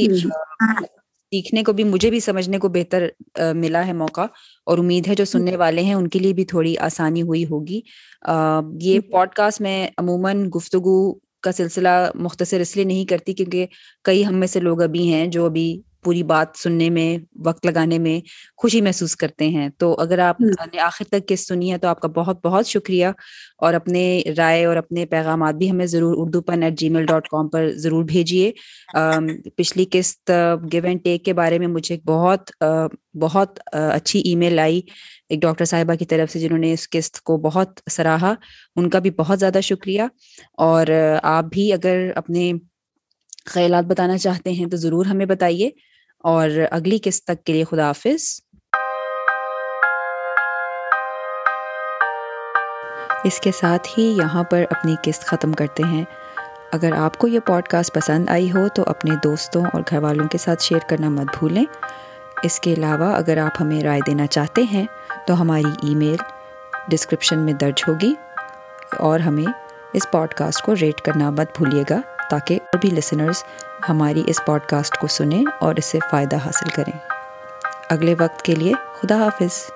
سیکھنے کو بھی مجھے بھی سمجھنے کو بہتر ملا ہے موقع اور امید ہے جو سننے والے ہیں ان کے لیے بھی تھوڑی آسانی ہوئی ہوگی۔ یہ پوڈ کاسٹ میں عموماً گفتگو کا سلسلہ مختصر اس لیے نہیں کرتی کیونکہ کئی ہم میں سے لوگ ابھی ہیں جو ابھی پوری بات سننے میں وقت لگانے میں خوشی محسوس کرتے ہیں۔ تو اگر آپ نے آخر تک قسط سنی ہے تو آپ کا بہت بہت شکریہ۔ اور اپنے رائے اور اپنے پیغامات بھی ہمیں ضرور Urdu pen at gmail dot com پر ضرور بھیجیے۔ پچھلی قسط گیو اینڈ ٹیک کے بارے میں مجھے بہت بہت اچھی ای میل آئی ایک ڈاکٹر صاحبہ کی طرف سے جنہوں نے اس قسط کو بہت سراہا۔ ان کا بھی بہت زیادہ شکریہ۔ اور آپ بھی اگر اپنے خیالات بتانا چاہتے ہیں تو ضرور ہمیں بتائیے۔ اور اگلی قسط تک کے لیے خدا حافظ۔ اس کے ساتھ ہی یہاں پر اپنی قسط ختم کرتے ہیں۔ اگر آپ کو یہ پوڈ کاسٹ پسند آئی ہو تو اپنے دوستوں اور گھر والوں کے ساتھ شیئر کرنا مت بھولیں۔ اس کے علاوہ اگر آپ ہمیں رائے دینا چاہتے ہیں تو ہماری ای میل ڈسکرپشن میں درج ہوگی اور ہمیں اس پوڈ کاسٹ کو ریٹ کرنا مت بھولیے گا۔ تاکہ اور بھی لسنرز ہماری اس پوڈ کاسٹ کو سنیں اور اس سے فائدہ حاصل کریں۔ اگلے وقت کے لیے خدا حافظ۔